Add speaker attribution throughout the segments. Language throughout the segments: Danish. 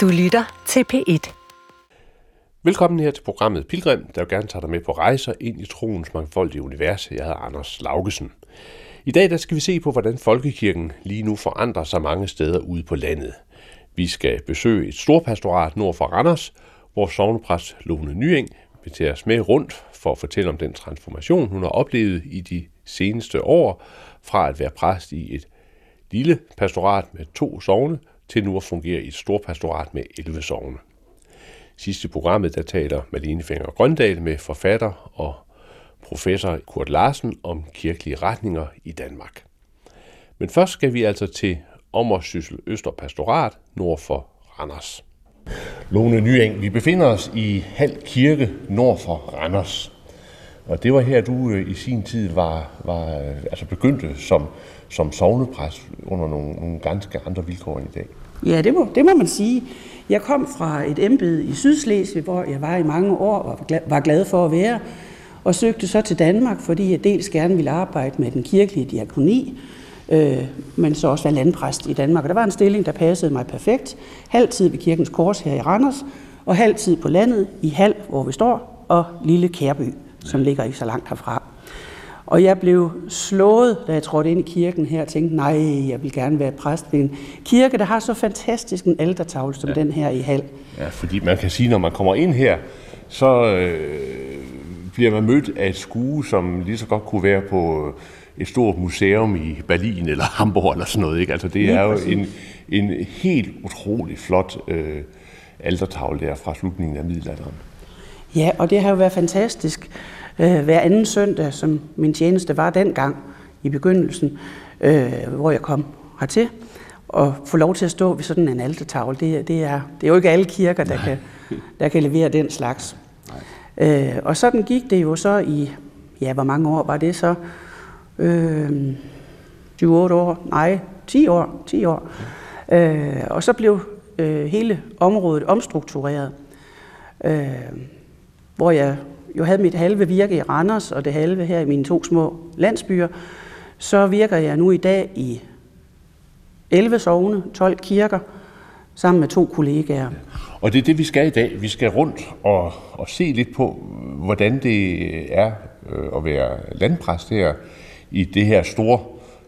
Speaker 1: Du lytter til P1.
Speaker 2: Velkommen her til programmet Pilgrim, der vil gerne tage dig med på rejser ind i troens mangfoldige univers. Jeg hedder Anders Laugesen. I dag der skal vi se på, hvordan folkekirken lige nu forandrer sig mange steder ude på landet. Vi skal besøge et storpastorat nord for Randers, hvor sovnepræst Lone Nyeng vil tage os med rundt for at fortælle om den transformation, hun har oplevet i de seneste år, fra at være præst i et lille pastorat med to sovne, til nu at fungere i et stort pastorat med 11 sovne. Sidste programmet, der taler Malene Finger Grøndal med forfatter og professor Kurt Larsen om kirkelige retninger i Danmark. Men først skal vi altså til Ommersyssel Øster Pastorat nord for Randers. Lone Nyeng, vi befinder os i Hal Kirke nord for Randers. Og det var her, du øh, i sin tid var, var øh, altså begyndte som, som sovnepræst under nogle, nogle ganske andre vilkår end i dag.
Speaker 3: Ja, det må, det må man sige. Jeg kom fra et embede i Sydslesvig, hvor jeg var i mange år og var glad for at være, og søgte så til Danmark, fordi jeg dels gerne ville arbejde med den kirkelige diakoni, øh, men så også være landpræst i Danmark. Og der var en stilling, der passede mig perfekt. Halvtid ved Kirkens Kors her i Randers, og halvtid på landet i Hal, hvor vi står, og Lille Kærby, som ligger ikke så langt herfra. Og jeg blev slået, da jeg trådte ind i kirken her, og tænkte, nej, jeg vil gerne være præst ved en kirke, der har så fantastisk en altertavle som ja. den her i Hal.
Speaker 2: Ja, fordi man kan sige, når man kommer ind her, så øh, bliver man mødt af et skue, som lige så godt kunne være på et stort museum i Berlin eller Hamburg eller sådan noget. Ikke? Altså, det er jo en, en helt utrolig flot øh, altertavle der fra slutningen af middelalderen.
Speaker 3: Ja, og det har jo været fantastisk. Øh, hver anden søndag, som min tjeneste var dengang i begyndelsen, øh, hvor jeg kom hertil, og få lov til at stå ved sådan en altertavle, det, det, er, det er jo ikke alle kirker, der, kan, der kan levere den slags. Øh, og sådan gik det jo så i, ja, hvor mange år var det så? Øh, 7-8 år? Nej, 10 år. 10 år. Øh, og så blev øh, hele området omstruktureret, øh, hvor jeg jo havde mit halve virke i Randers og det halve her i mine to små landsbyer, så virker jeg nu i dag i 11 sovne, 12 kirker, sammen med to kollegaer.
Speaker 2: Og det er det, vi skal i dag. Vi skal rundt og, og se lidt på, hvordan det er øh, at være landpræst her i det her store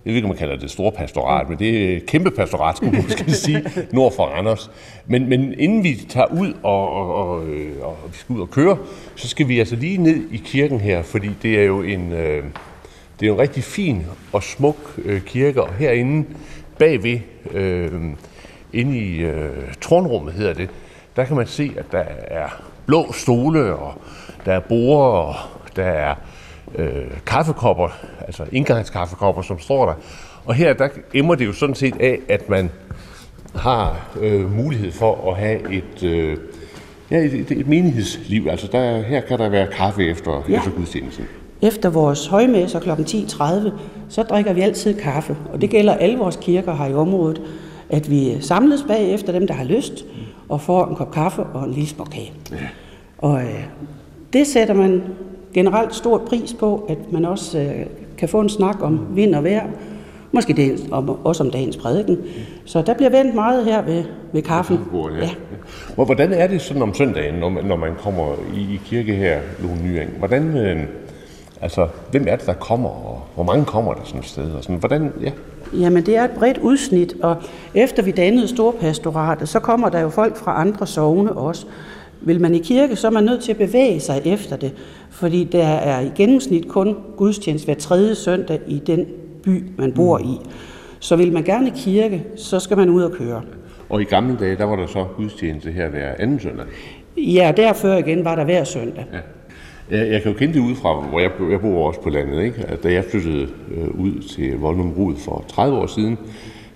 Speaker 2: jeg ved ikke, om man kalder det store pastorat, men det er kæmpe pastorat, skulle man måske sige, nord for Randers. Men, men inden vi tager ud og, og, og, øh, og vi skal ud og køre, så skal vi altså lige ned i kirken her, fordi det er jo en, øh, det er jo en rigtig fin og smuk øh, kirke, og herinde bagved, øh, inde i øh, tronrummet hedder det, der kan man se, at der er blå stole, og der er borer, og der er øh, kaffekopper, altså indgangskaffekopper, som står der. Og her, der emmer det jo sådan set af, at man har øh, mulighed for at have et, øh, ja, et, et, et menighedsliv. Altså der, her kan der være kaffe efter, ja. efter gudstjenesten.
Speaker 3: Efter vores højmesser kl. 10.30, så drikker vi altid kaffe. Og det gælder alle vores kirker her i området, at vi samles bagefter dem, der har lyst, og får en kop kaffe og en lille småkage. Ja. Og øh, det sætter man generelt stort pris på, at man også øh, kan få en snak om vind og vejr, måske det, om, også om dagens prædiken. Så der bliver vendt meget her ved, ved kaffen.
Speaker 2: Ja. Ja. Hvordan er det sådan om søndagen, når man, når man kommer i, i kirke her, Lone Nyeng? Hvordan, øh, altså, hvem er det, der kommer, og hvor mange kommer der sådan et sted? Og sådan, hvordan, ja.
Speaker 3: Jamen, det er et bredt udsnit, og efter vi dannede Storpastoratet, så kommer der jo folk fra andre sovne også. Vil man i kirke, så er man nødt til at bevæge sig efter det, fordi der er i gennemsnit kun gudstjeneste hver tredje søndag i den by, man bor i. Så vil man gerne i kirke, så skal man ud og køre.
Speaker 2: Og i gamle dage, der var der så gudstjeneste her hver anden søndag?
Speaker 3: Ja, derfor igen var der hver søndag. Ja.
Speaker 2: Jeg, jeg kan jo kende det ud fra, hvor jeg, jeg bor også på landet. Ikke? At da jeg flyttede øh, ud til Voldum Rud for 30 år siden,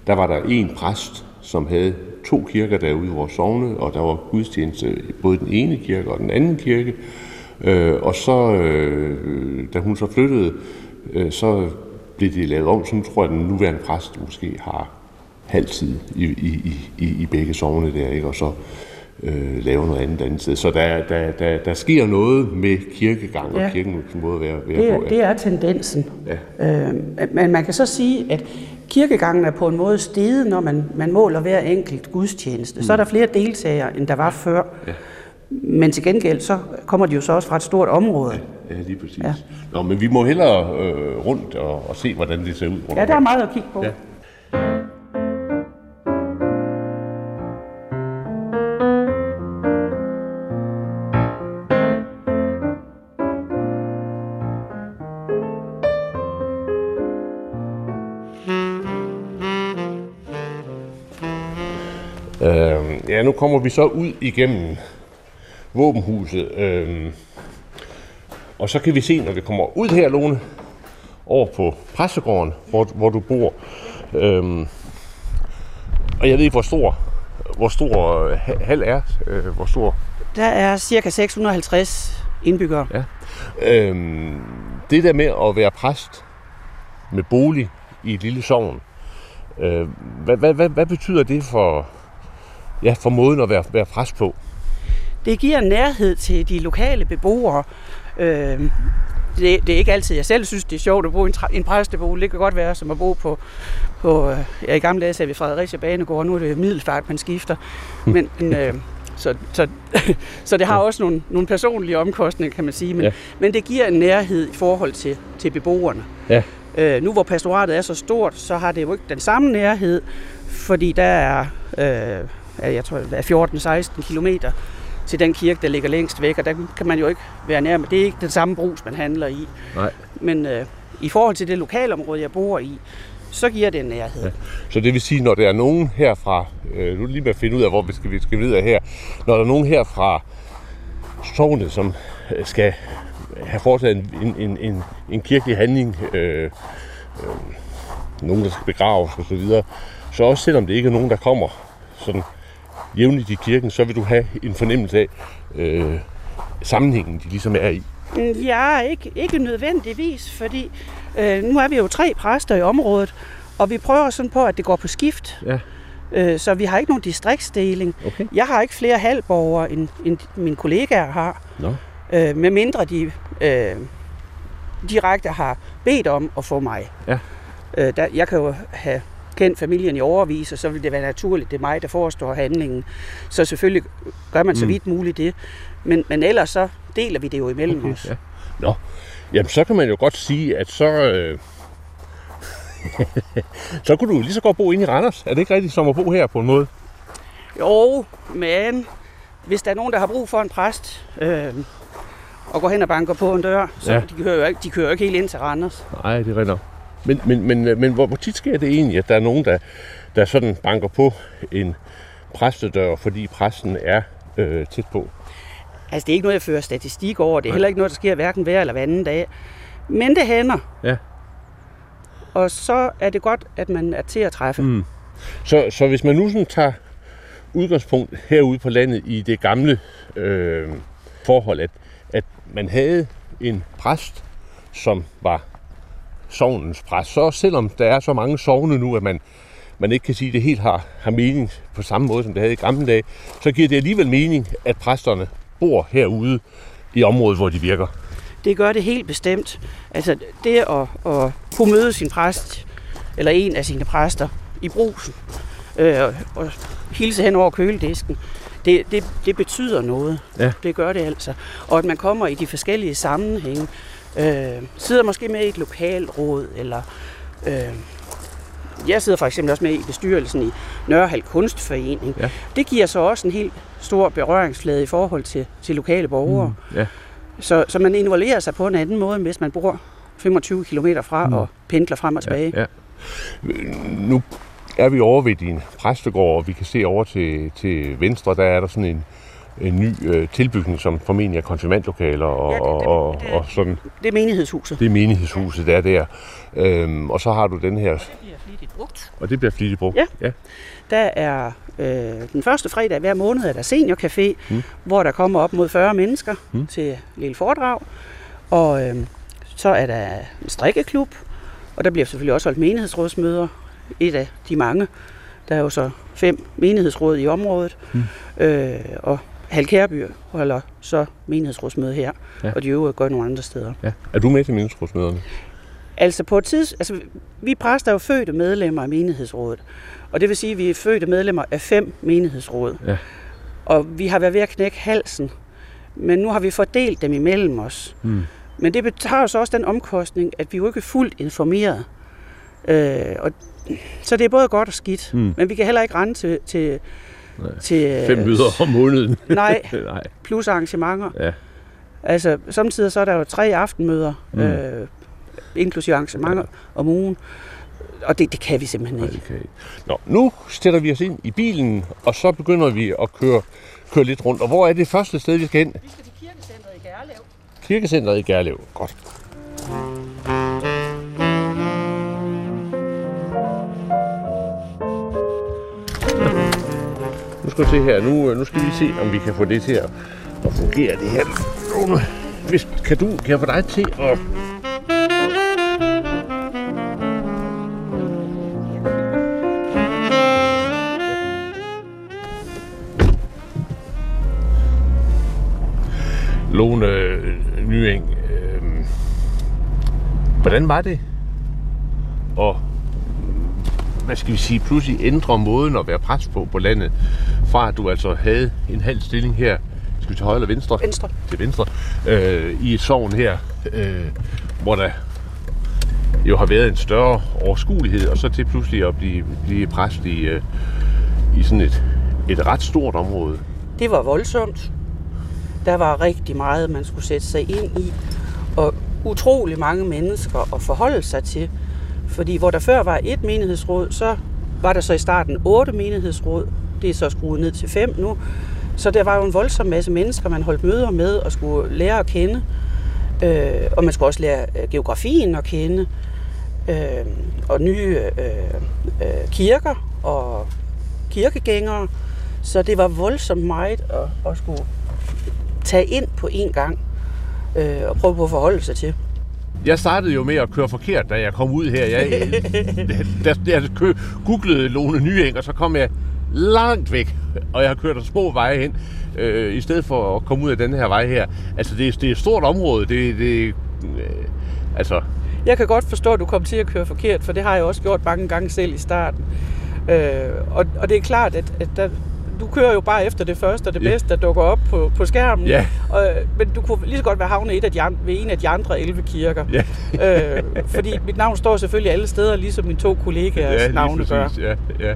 Speaker 2: der var der en præst, som havde to kirker derude i vores sovne, og der var gudstjeneste både den ene kirke og den anden kirke. Øh, og så, øh, da hun så flyttede, øh, så blev det lavet om, så nu tror jeg, at den nuværende præst måske har halvtid i, i, i, i begge sovne der, ikke? og så øh, lave noget andet andet sted. Så der, der, der, der sker noget med kirkegang og ja. kirkens måde at være, være
Speaker 3: det, er, på. Ja. Det er tendensen. Ja. Øh, men man kan så sige, at kirkegangen er på en måde steget, når man, man måler hver enkelt gudstjeneste. Mm. Så er der flere deltagere, end der var før. Ja. Men til gengæld, så kommer de jo så også fra et stort område.
Speaker 2: Ja, ja lige præcis. Ja. Nå, men vi må hellere øh, rundt og, og se, hvordan det ser ud.
Speaker 3: Rundt ja, der er meget at kigge på. Ja.
Speaker 2: Øh, ja, nu kommer vi så ud igennem våbenhuset. Øh, og så kan vi se, når vi kommer ud her, Lone, over på præstegården, hvor, hvor du bor. Øh, og jeg ved ikke, hvor stor, hvor stor øh, hal er. Øh, hvor stor?
Speaker 3: Der er cirka 650 indbyggere. Ja.
Speaker 2: Øh, det der med at være præst med bolig i et lille sovn, øh, hvad, hvad, hvad, hvad betyder det for, ja, for måden at være, være pres på.
Speaker 3: Det giver nærhed til de lokale beboere. Øh, det, det er ikke altid, jeg selv synes, det er sjovt at bo i en, en præstebolig. Det kan godt være som at bo på, på øh, ja, i gamle dage sagde vi Fredericia Banegård, nu er det middelfart, man skifter. Men, øh, så, så, så det har også nogle, nogle personlige omkostninger, kan man sige. Men, ja. men det giver en nærhed i forhold til, til beboerne. Ja. Øh, nu hvor pastoratet er så stort, så har det jo ikke den samme nærhed, fordi der er øh, jeg tror, er 14-16 kilometer til den kirke, der ligger længst væk, og der kan man jo ikke være nær med. Det er ikke den samme brus, man handler i. Nej. Men øh, i forhold til det lokalområde, jeg bor i, så giver det en nærhed. Ja.
Speaker 2: Så det vil sige, når der er nogen herfra, øh, nu lige med at finde ud af, hvor vi skal, vi skal videre her, når der er nogen her fra sovnet, som øh, skal have foretaget en, en, en, en kirkelig handling, øh, øh, nogen, der skal begraves osv., så, videre, så også selvom det ikke er nogen, der kommer sådan jævnligt i kirken, så vil du have en fornemmelse af øh, sammenhængen, de ligesom er i.
Speaker 3: Ja, ikke, ikke nødvendigvis, fordi øh, nu er vi jo tre præster i området, og vi prøver sådan på, at det går på skift. Ja. Øh, så vi har ikke nogen distriktsdeling. Okay. Jeg har ikke flere halvborgere, end, end mine kollegaer har. No. Øh, med mindre de øh, direkte har bedt om at få mig. Ja. Øh, der, jeg kan jo have kendt familien i overvis, og så vil det være naturligt, det er mig, der forestår handlingen. Så selvfølgelig gør man så mm. vidt muligt det. Men, men ellers så deler vi det jo imellem okay, os. Ja.
Speaker 2: Nå, jamen så kan man jo godt sige, at så... Øh... så kunne du lige så godt bo inde i Randers. Er det ikke rigtigt som at bo her på en måde?
Speaker 3: Jo, men hvis der er nogen, der har brug for en præst, øh, og går hen og banker på en dør, så ja. de, kører jo ikke, de kører jo ikke helt ind til Randers.
Speaker 2: Nej, det er rigtigt men, men, men, men hvor, hvor tit sker det egentlig, at der er nogen, der, der sådan banker på en præstedør, fordi præsten er øh, tæt på?
Speaker 3: Altså, det er ikke noget, jeg fører statistik over. Det er heller ikke noget, der sker hverken hver eller hver anden dag. Men det hænder. Ja. Og så er det godt, at man er til at træffe. Mm.
Speaker 2: Så, så hvis man nu sådan tager udgangspunkt herude på landet i det gamle øh, forhold, at, at man havde en præst, som var sovnens præst. Så selvom der er så mange sovne nu, at man, man ikke kan sige, at det helt har, har mening på samme måde, som det havde i gamle dage, så giver det alligevel mening, at præsterne bor herude i området, hvor de virker.
Speaker 3: Det gør det helt bestemt. Altså det at, at kunne møde sin præst, eller en af sine præster, i brusen, øh, og hilse hen over køledisken, det, det, det betyder noget. Ja. Det gør det altså. Og at man kommer i de forskellige sammenhænge, Øh, sidder måske med i et lokalråd, eller øh, jeg sidder for eksempel også med i bestyrelsen i Nørrehal Kunstforening. Ja. Det giver så også en helt stor berøringsflade i forhold til, til lokale borgere. Mm, ja. så, så man involverer sig på en anden måde, hvis man bor 25 km fra mm. og pendler frem og tilbage. Ja, ja.
Speaker 2: Nu er vi over ved din præstegård, og vi kan se over til, til venstre, der er der sådan en, en ny øh, tilbygning, som formentlig er konfirmandlokaler og, ja, det, det, og,
Speaker 3: det,
Speaker 2: og sådan.
Speaker 3: Det er menighedshuset.
Speaker 2: Det er menighedshuset, der er der. Øhm, og så har du den her... Og
Speaker 3: det bliver flittigt brugt.
Speaker 2: Og det bliver flittigt brugt,
Speaker 3: ja. ja. Der er øh, den første fredag hver måned er der seniorcafé, mm. hvor der kommer op mod 40 mennesker mm. til lille foredrag. Og øh, så er der en strikkeklub, og der bliver selvfølgelig også holdt menighedsrådsmøder. Et af de mange. Der er jo så fem menighedsråd i området. Mm. Øh, og Halkærby holder så menighedsrådsmøde her, ja. og de øvrige går nogle andre steder. Ja.
Speaker 2: Er du med til menighedsrådsmøderne?
Speaker 3: Altså på et tids, altså vi præster er jo fødte medlemmer af menighedsrådet, og det vil sige, at vi er fødte medlemmer af fem menighedsråd.
Speaker 2: Ja.
Speaker 3: Og vi har været ved at knække halsen, men nu har vi fordelt dem imellem os.
Speaker 2: Mm.
Speaker 3: Men det tager jo så også den omkostning, at vi jo ikke er fuldt informeret. Øh, og, så det er både godt og skidt,
Speaker 2: Mm.
Speaker 3: men vi kan heller ikke rende til, til,
Speaker 2: Nej.
Speaker 3: til
Speaker 2: Fem møder om måneden.
Speaker 3: Nej,
Speaker 2: Nej.
Speaker 3: plus arrangementer.
Speaker 2: Ja.
Speaker 3: Altså, samtidig så er der jo tre aftenmøder,
Speaker 2: Mm.
Speaker 3: øh, inklusive arrangementer ja. om ugen. Og det, det kan vi simpelthen
Speaker 2: Nej,
Speaker 3: ikke.
Speaker 2: det kan ikke. Nå, nu sætter vi os ind i bilen, og så begynder vi at køre, køre lidt rundt. Og hvor er det første sted, vi skal hen?
Speaker 3: Vi skal til kirkecentret i Gærlev.
Speaker 2: Kirkecentret i Gærlev. Godt. Nu til her. Nu, øh, nu skal vi se, om vi kan få det til at, at fungere det her. Lone, Hvis, kan, du, kan jeg få dig til at... Lone øh, Nyeng, øh, hvordan var det at, hvad skal vi sige, pludselig ændre måden at være præst på på landet, fra at du altså havde en halv stilling her, skal vi til højre eller venstre?
Speaker 3: Venstre.
Speaker 2: Til venstre, øh, i et sovn her, øh, hvor der jo har været en større overskuelighed, og så til pludselig at blive, blive præst i, øh, i sådan et, et ret stort område.
Speaker 3: Det var voldsomt. Der var rigtig meget, man skulle sætte sig ind i, og utrolig mange mennesker at forholde sig til. Fordi hvor der før var et menighedsråd, så var der så i starten otte menighedsråd. Det er så skruet ned til fem nu. Så der var jo en voldsom masse mennesker, man holdt møder med og skulle lære at kende. Øh, og man skulle også lære øh, geografien at kende. Øh, og nye øh, øh, kirker og kirkegængere. Så det var voldsomt meget at, at skulle tage ind på en gang øh, og prøve på at forholde sig til.
Speaker 2: Jeg startede jo med at køre forkert, da jeg kom ud her. Jeg, da, jeg googlede Lone Nyeng, og så kom jeg langt væk, og jeg har kørt små veje hen, øh, i stedet for at komme ud af den her vej her. Altså, det, er- det er et stort område. Det, det, øh, altså,
Speaker 3: Jeg kan godt forstå, at du kom til at køre forkert, for det har jeg også gjort mange gange selv i starten. Øh, og, og det er klart, at, at der, du kører jo bare efter det første og det
Speaker 2: Ja.
Speaker 3: bedste, der dukker op på, på skærmen.
Speaker 2: Ja.
Speaker 3: Og, men du kunne lige så godt være havnet et af de ved en af de andre 11 kirker.
Speaker 2: ja.
Speaker 3: øh, fordi mit navn står selvfølgelig alle steder, ligesom mine to kollegaers
Speaker 2: ja,
Speaker 3: navne gør.
Speaker 2: præcis. Ja,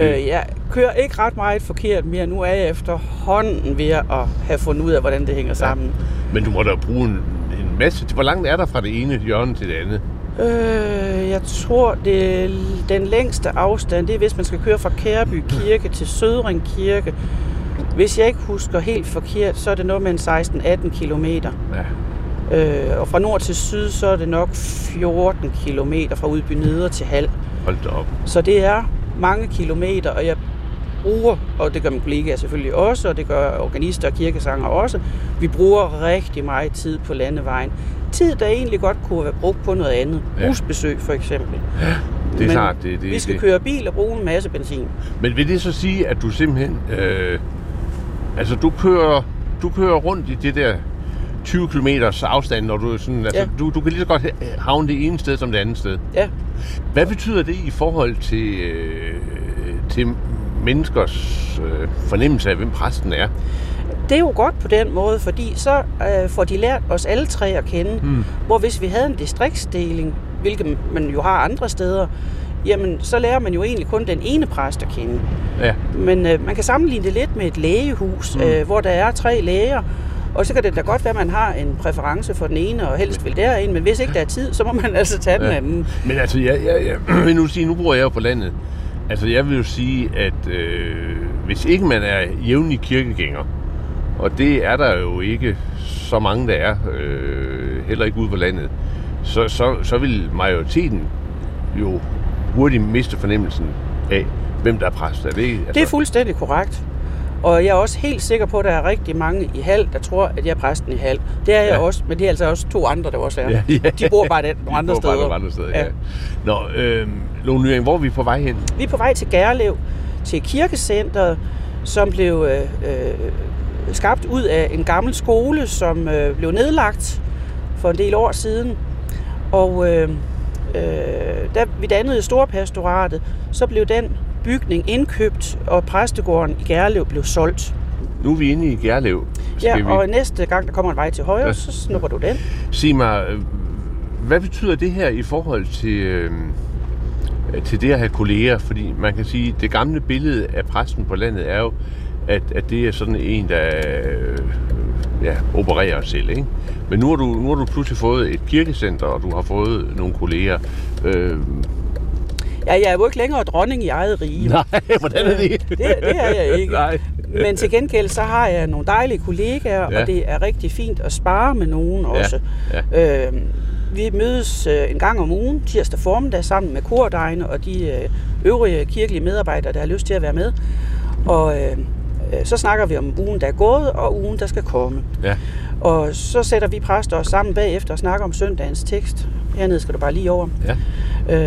Speaker 3: Øh, jeg kører ikke ret meget forkert mere. Nu er jeg efterhånden ved at have fundet ud af, hvordan det hænger sammen.
Speaker 2: Men du må da bruge en, en masse... Hvor langt er der fra det ene hjørne til det andet?
Speaker 3: Øh, jeg tror, det den længste afstand, det er, hvis man skal køre fra Kærby Kirke til Sødring Kirke. Hvis jeg ikke husker helt forkert, så er det noget med en 16-18 kilometer.
Speaker 2: Ja,
Speaker 3: Øh, og fra nord til syd, så er det nok 14 kilometer fra Udby Neder til Hal.
Speaker 2: hold da op.
Speaker 3: Så det er mange kilometer, og jeg bruger, og det gør mine kollegaer selvfølgelig også, og det gør organister og kirkesanger også, vi bruger rigtig meget tid på landevejen. Tid, der egentlig godt kunne være brugt på noget andet.
Speaker 2: Ja.
Speaker 3: Busbesøg for eksempel.
Speaker 2: Det er
Speaker 3: Men
Speaker 2: klart, det, det,
Speaker 3: vi skal
Speaker 2: det.
Speaker 3: køre bil og bruge en masse benzin.
Speaker 2: Men vil det så sige, at du simpelthen... Øh, altså, du kører, du kører rundt i det der 20 km afstand, når du sådan... Altså,
Speaker 3: Ja.
Speaker 2: du, du kan lige så godt havne det ene sted som det andet sted.
Speaker 3: Ja,
Speaker 2: Hvad betyder det i forhold til, øh, til menneskers øh, fornemmelse af, hvem præsten er?
Speaker 3: det er jo godt på den måde, fordi så øh, får de lært os alle tre at kende.
Speaker 2: Hmm.
Speaker 3: Hvor hvis vi havde en distriktsdeling, hvilket man jo har andre steder, jamen så lærer man jo egentlig kun den ene præst at kende.
Speaker 2: Ja,
Speaker 3: Men øh, man kan sammenligne det lidt med et lægehus, mm. øh, hvor der er tre læger. Og så kan det da godt være, at man har en præference for den ene, og helst vil derind, men hvis ikke der er tid, så må man altså tage den
Speaker 2: Ja.
Speaker 3: anden.
Speaker 2: men altså, jeg, jeg, jeg vil nu sige, nu bor jeg jo på landet. Altså, jeg vil jo sige, at øh, hvis ikke man er jævnlig kirkegænger, og det er der jo ikke så mange, der er, øh, heller ikke ude på landet, så, så, så vil majoriteten jo hurtigt miste fornemmelsen af, hvem der er præst. Er det, ikke? altså,
Speaker 3: Det er fuldstændig korrekt. Og jeg er også helt sikker på, at der er rigtig mange i Hal, der tror, at jeg er præsten i Hal. Det er jeg
Speaker 2: Ja.
Speaker 3: også, men det er altså også to andre, der også er.
Speaker 2: Ja, ja.
Speaker 3: De bor bare den, nogle andre
Speaker 2: bare
Speaker 3: steder.
Speaker 2: nogle andre steder, ja.
Speaker 3: Ja.
Speaker 2: ja. Nå, øh, Lone Nyring, hvor er vi på vej hen?
Speaker 3: Vi er på vej til Gærlev, til kirkecentret, som blev øh, øh, skabt ud af en gammel skole, som øh, blev nedlagt for en del år siden. Og øh, øh, da vi dannede Storpastoratet, så blev den bygning indkøbt, og præstegården i Gærlev blev solgt.
Speaker 2: Nu er vi inde i Gærlev.
Speaker 3: Ja,
Speaker 2: Skal vi
Speaker 3: og næste gang, der kommer en vej til højre,
Speaker 2: Ja.
Speaker 3: ja. så snupper du den.
Speaker 2: sige mig, øh, hvad betyder det her i forhold til, øh, til det at have kolleger? Fordi man kan sige, det gamle billede af præsten på landet er jo, at, at det er sådan en, der øh, ja, opererer selv. Ikke? Men nu har, du, nu har du pludselig fået et kirkecenter, og du har fået nogle kolleger. Øh,
Speaker 3: Ja, jeg er jo ikke længere dronning i eget rige.
Speaker 2: nej, hvordan er det?
Speaker 3: Det, det er jeg ikke.
Speaker 2: Nej.
Speaker 3: Men til gengæld så har jeg nogle dejlige kollegaer,
Speaker 2: Ja.
Speaker 3: ja. og det er rigtig fint at spare med nogen også. Ja. Øh, vi mødes øh, en gang om ugen, tirsdag formiddag, sammen med kordegene og de øh, øvrige kirkelige medarbejdere, der har lyst til at være med. Og øh, så snakker vi om ugen, der er gået, og ugen, der skal komme.
Speaker 2: Ja.
Speaker 3: Og så sætter vi præster os sammen bagefter og snakker om søndagens tekst. Hernede skal du bare lige over.
Speaker 2: Ja.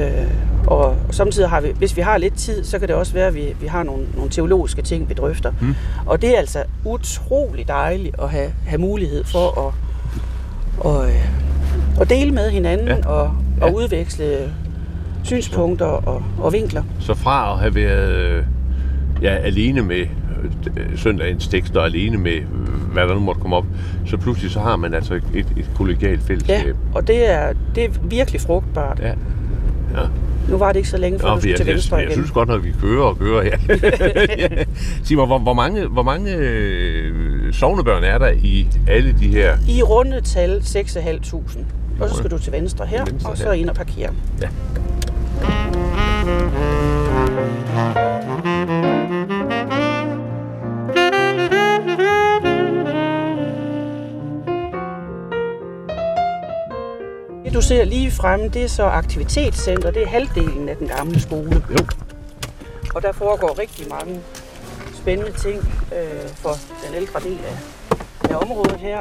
Speaker 3: Øh, og samtidig har vi, hvis vi har lidt tid, så kan det også være, at vi, vi har nogle, nogle teologiske ting, vi drøfter. Mm. Og det er altså utrolig dejligt at have, have mulighed for at, og, øh, at dele med hinanden
Speaker 2: Ja.
Speaker 3: og, og
Speaker 2: Ja.
Speaker 3: udveksle synspunkter og, og vinkler.
Speaker 2: Så fra at have været øh, ja, alene med øh, søndagens tekst og alene med, øh, hvad der nu måtte komme op, så pludselig så har man altså et, et, kollegialt
Speaker 3: Ja,
Speaker 2: fællesskab.
Speaker 3: og det er, det er virkelig frugtbart.
Speaker 2: Ja. ja.
Speaker 3: Nu var det ikke så længe, før
Speaker 2: Nå,
Speaker 3: du
Speaker 2: for jeg,
Speaker 3: skulle til
Speaker 2: jeg,
Speaker 3: venstre
Speaker 2: jeg, jeg
Speaker 3: igen.
Speaker 2: synes godt nok, vi kører og kører her. Sig mig, hvor, hvor mange, hvor mange øh, sovnebørn er der i alle de her?
Speaker 3: I runde tal 6.500. Og så skal du til venstre her,
Speaker 2: Venstre
Speaker 3: og så
Speaker 2: her.
Speaker 3: ind og parkere.
Speaker 2: Ja.
Speaker 3: Du ser lige fremme, det er så aktivitetscenter. Det er halvdelen af den gamle skole.
Speaker 2: Jo.
Speaker 3: Og der foregår rigtig mange spændende ting øh, for den ældre del af, af området her.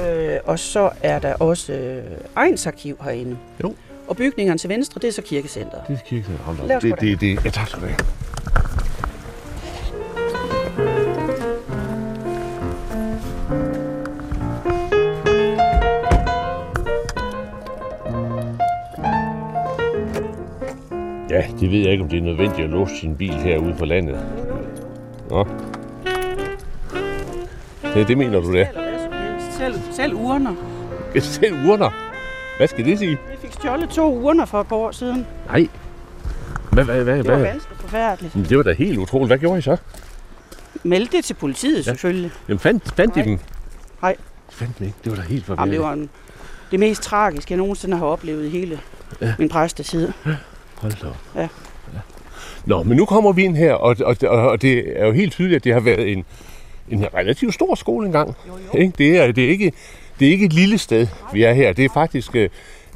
Speaker 3: Øh, og så er der også øh, egensarkiv herinde.
Speaker 2: Jo.
Speaker 3: Og bygningerne til venstre, det er så kirkecenteret.
Speaker 2: Det er kirken. Hold op.
Speaker 3: os
Speaker 2: Det,
Speaker 3: gå
Speaker 2: det, det, ja, tak skal du have. Ja, det ved jeg ikke, om det er nødvendigt at låse sin bil herude på landet. Nå. Det, det mener du det?
Speaker 3: Selv, selv urner.
Speaker 2: Selv urner. Hvad skal det sige?
Speaker 3: Vi fik stjålet to urner for et par år siden.
Speaker 2: Nej. Hvad, hvad, hvad,
Speaker 3: Det var
Speaker 2: hvad?
Speaker 3: ganske forfærdeligt.
Speaker 2: Jamen, Det var da helt utroligt. Hvad gjorde I så?
Speaker 3: Meldte det til politiet ja. selvfølgelig.
Speaker 2: Jamen, fandt, fandt I
Speaker 3: Nej.
Speaker 2: dem?
Speaker 3: Nej.
Speaker 2: Fandt dem ikke. Det var da helt
Speaker 3: Jamen,
Speaker 2: forfærdeligt.
Speaker 3: det var en, det mest tragiske, jeg nogensinde har oplevet i hele
Speaker 2: Ja.
Speaker 3: ja. min præstetid.
Speaker 2: Hold da op.
Speaker 3: Ja.
Speaker 2: Nå, men nu kommer vi ind her, og, og, og, det er jo helt tydeligt, at det har været en, en relativt stor skole engang.
Speaker 3: Jo, jo.
Speaker 2: Ikke? Det, er, det, er ikke, det er ikke et lille sted, vi er her. Det er faktisk øh,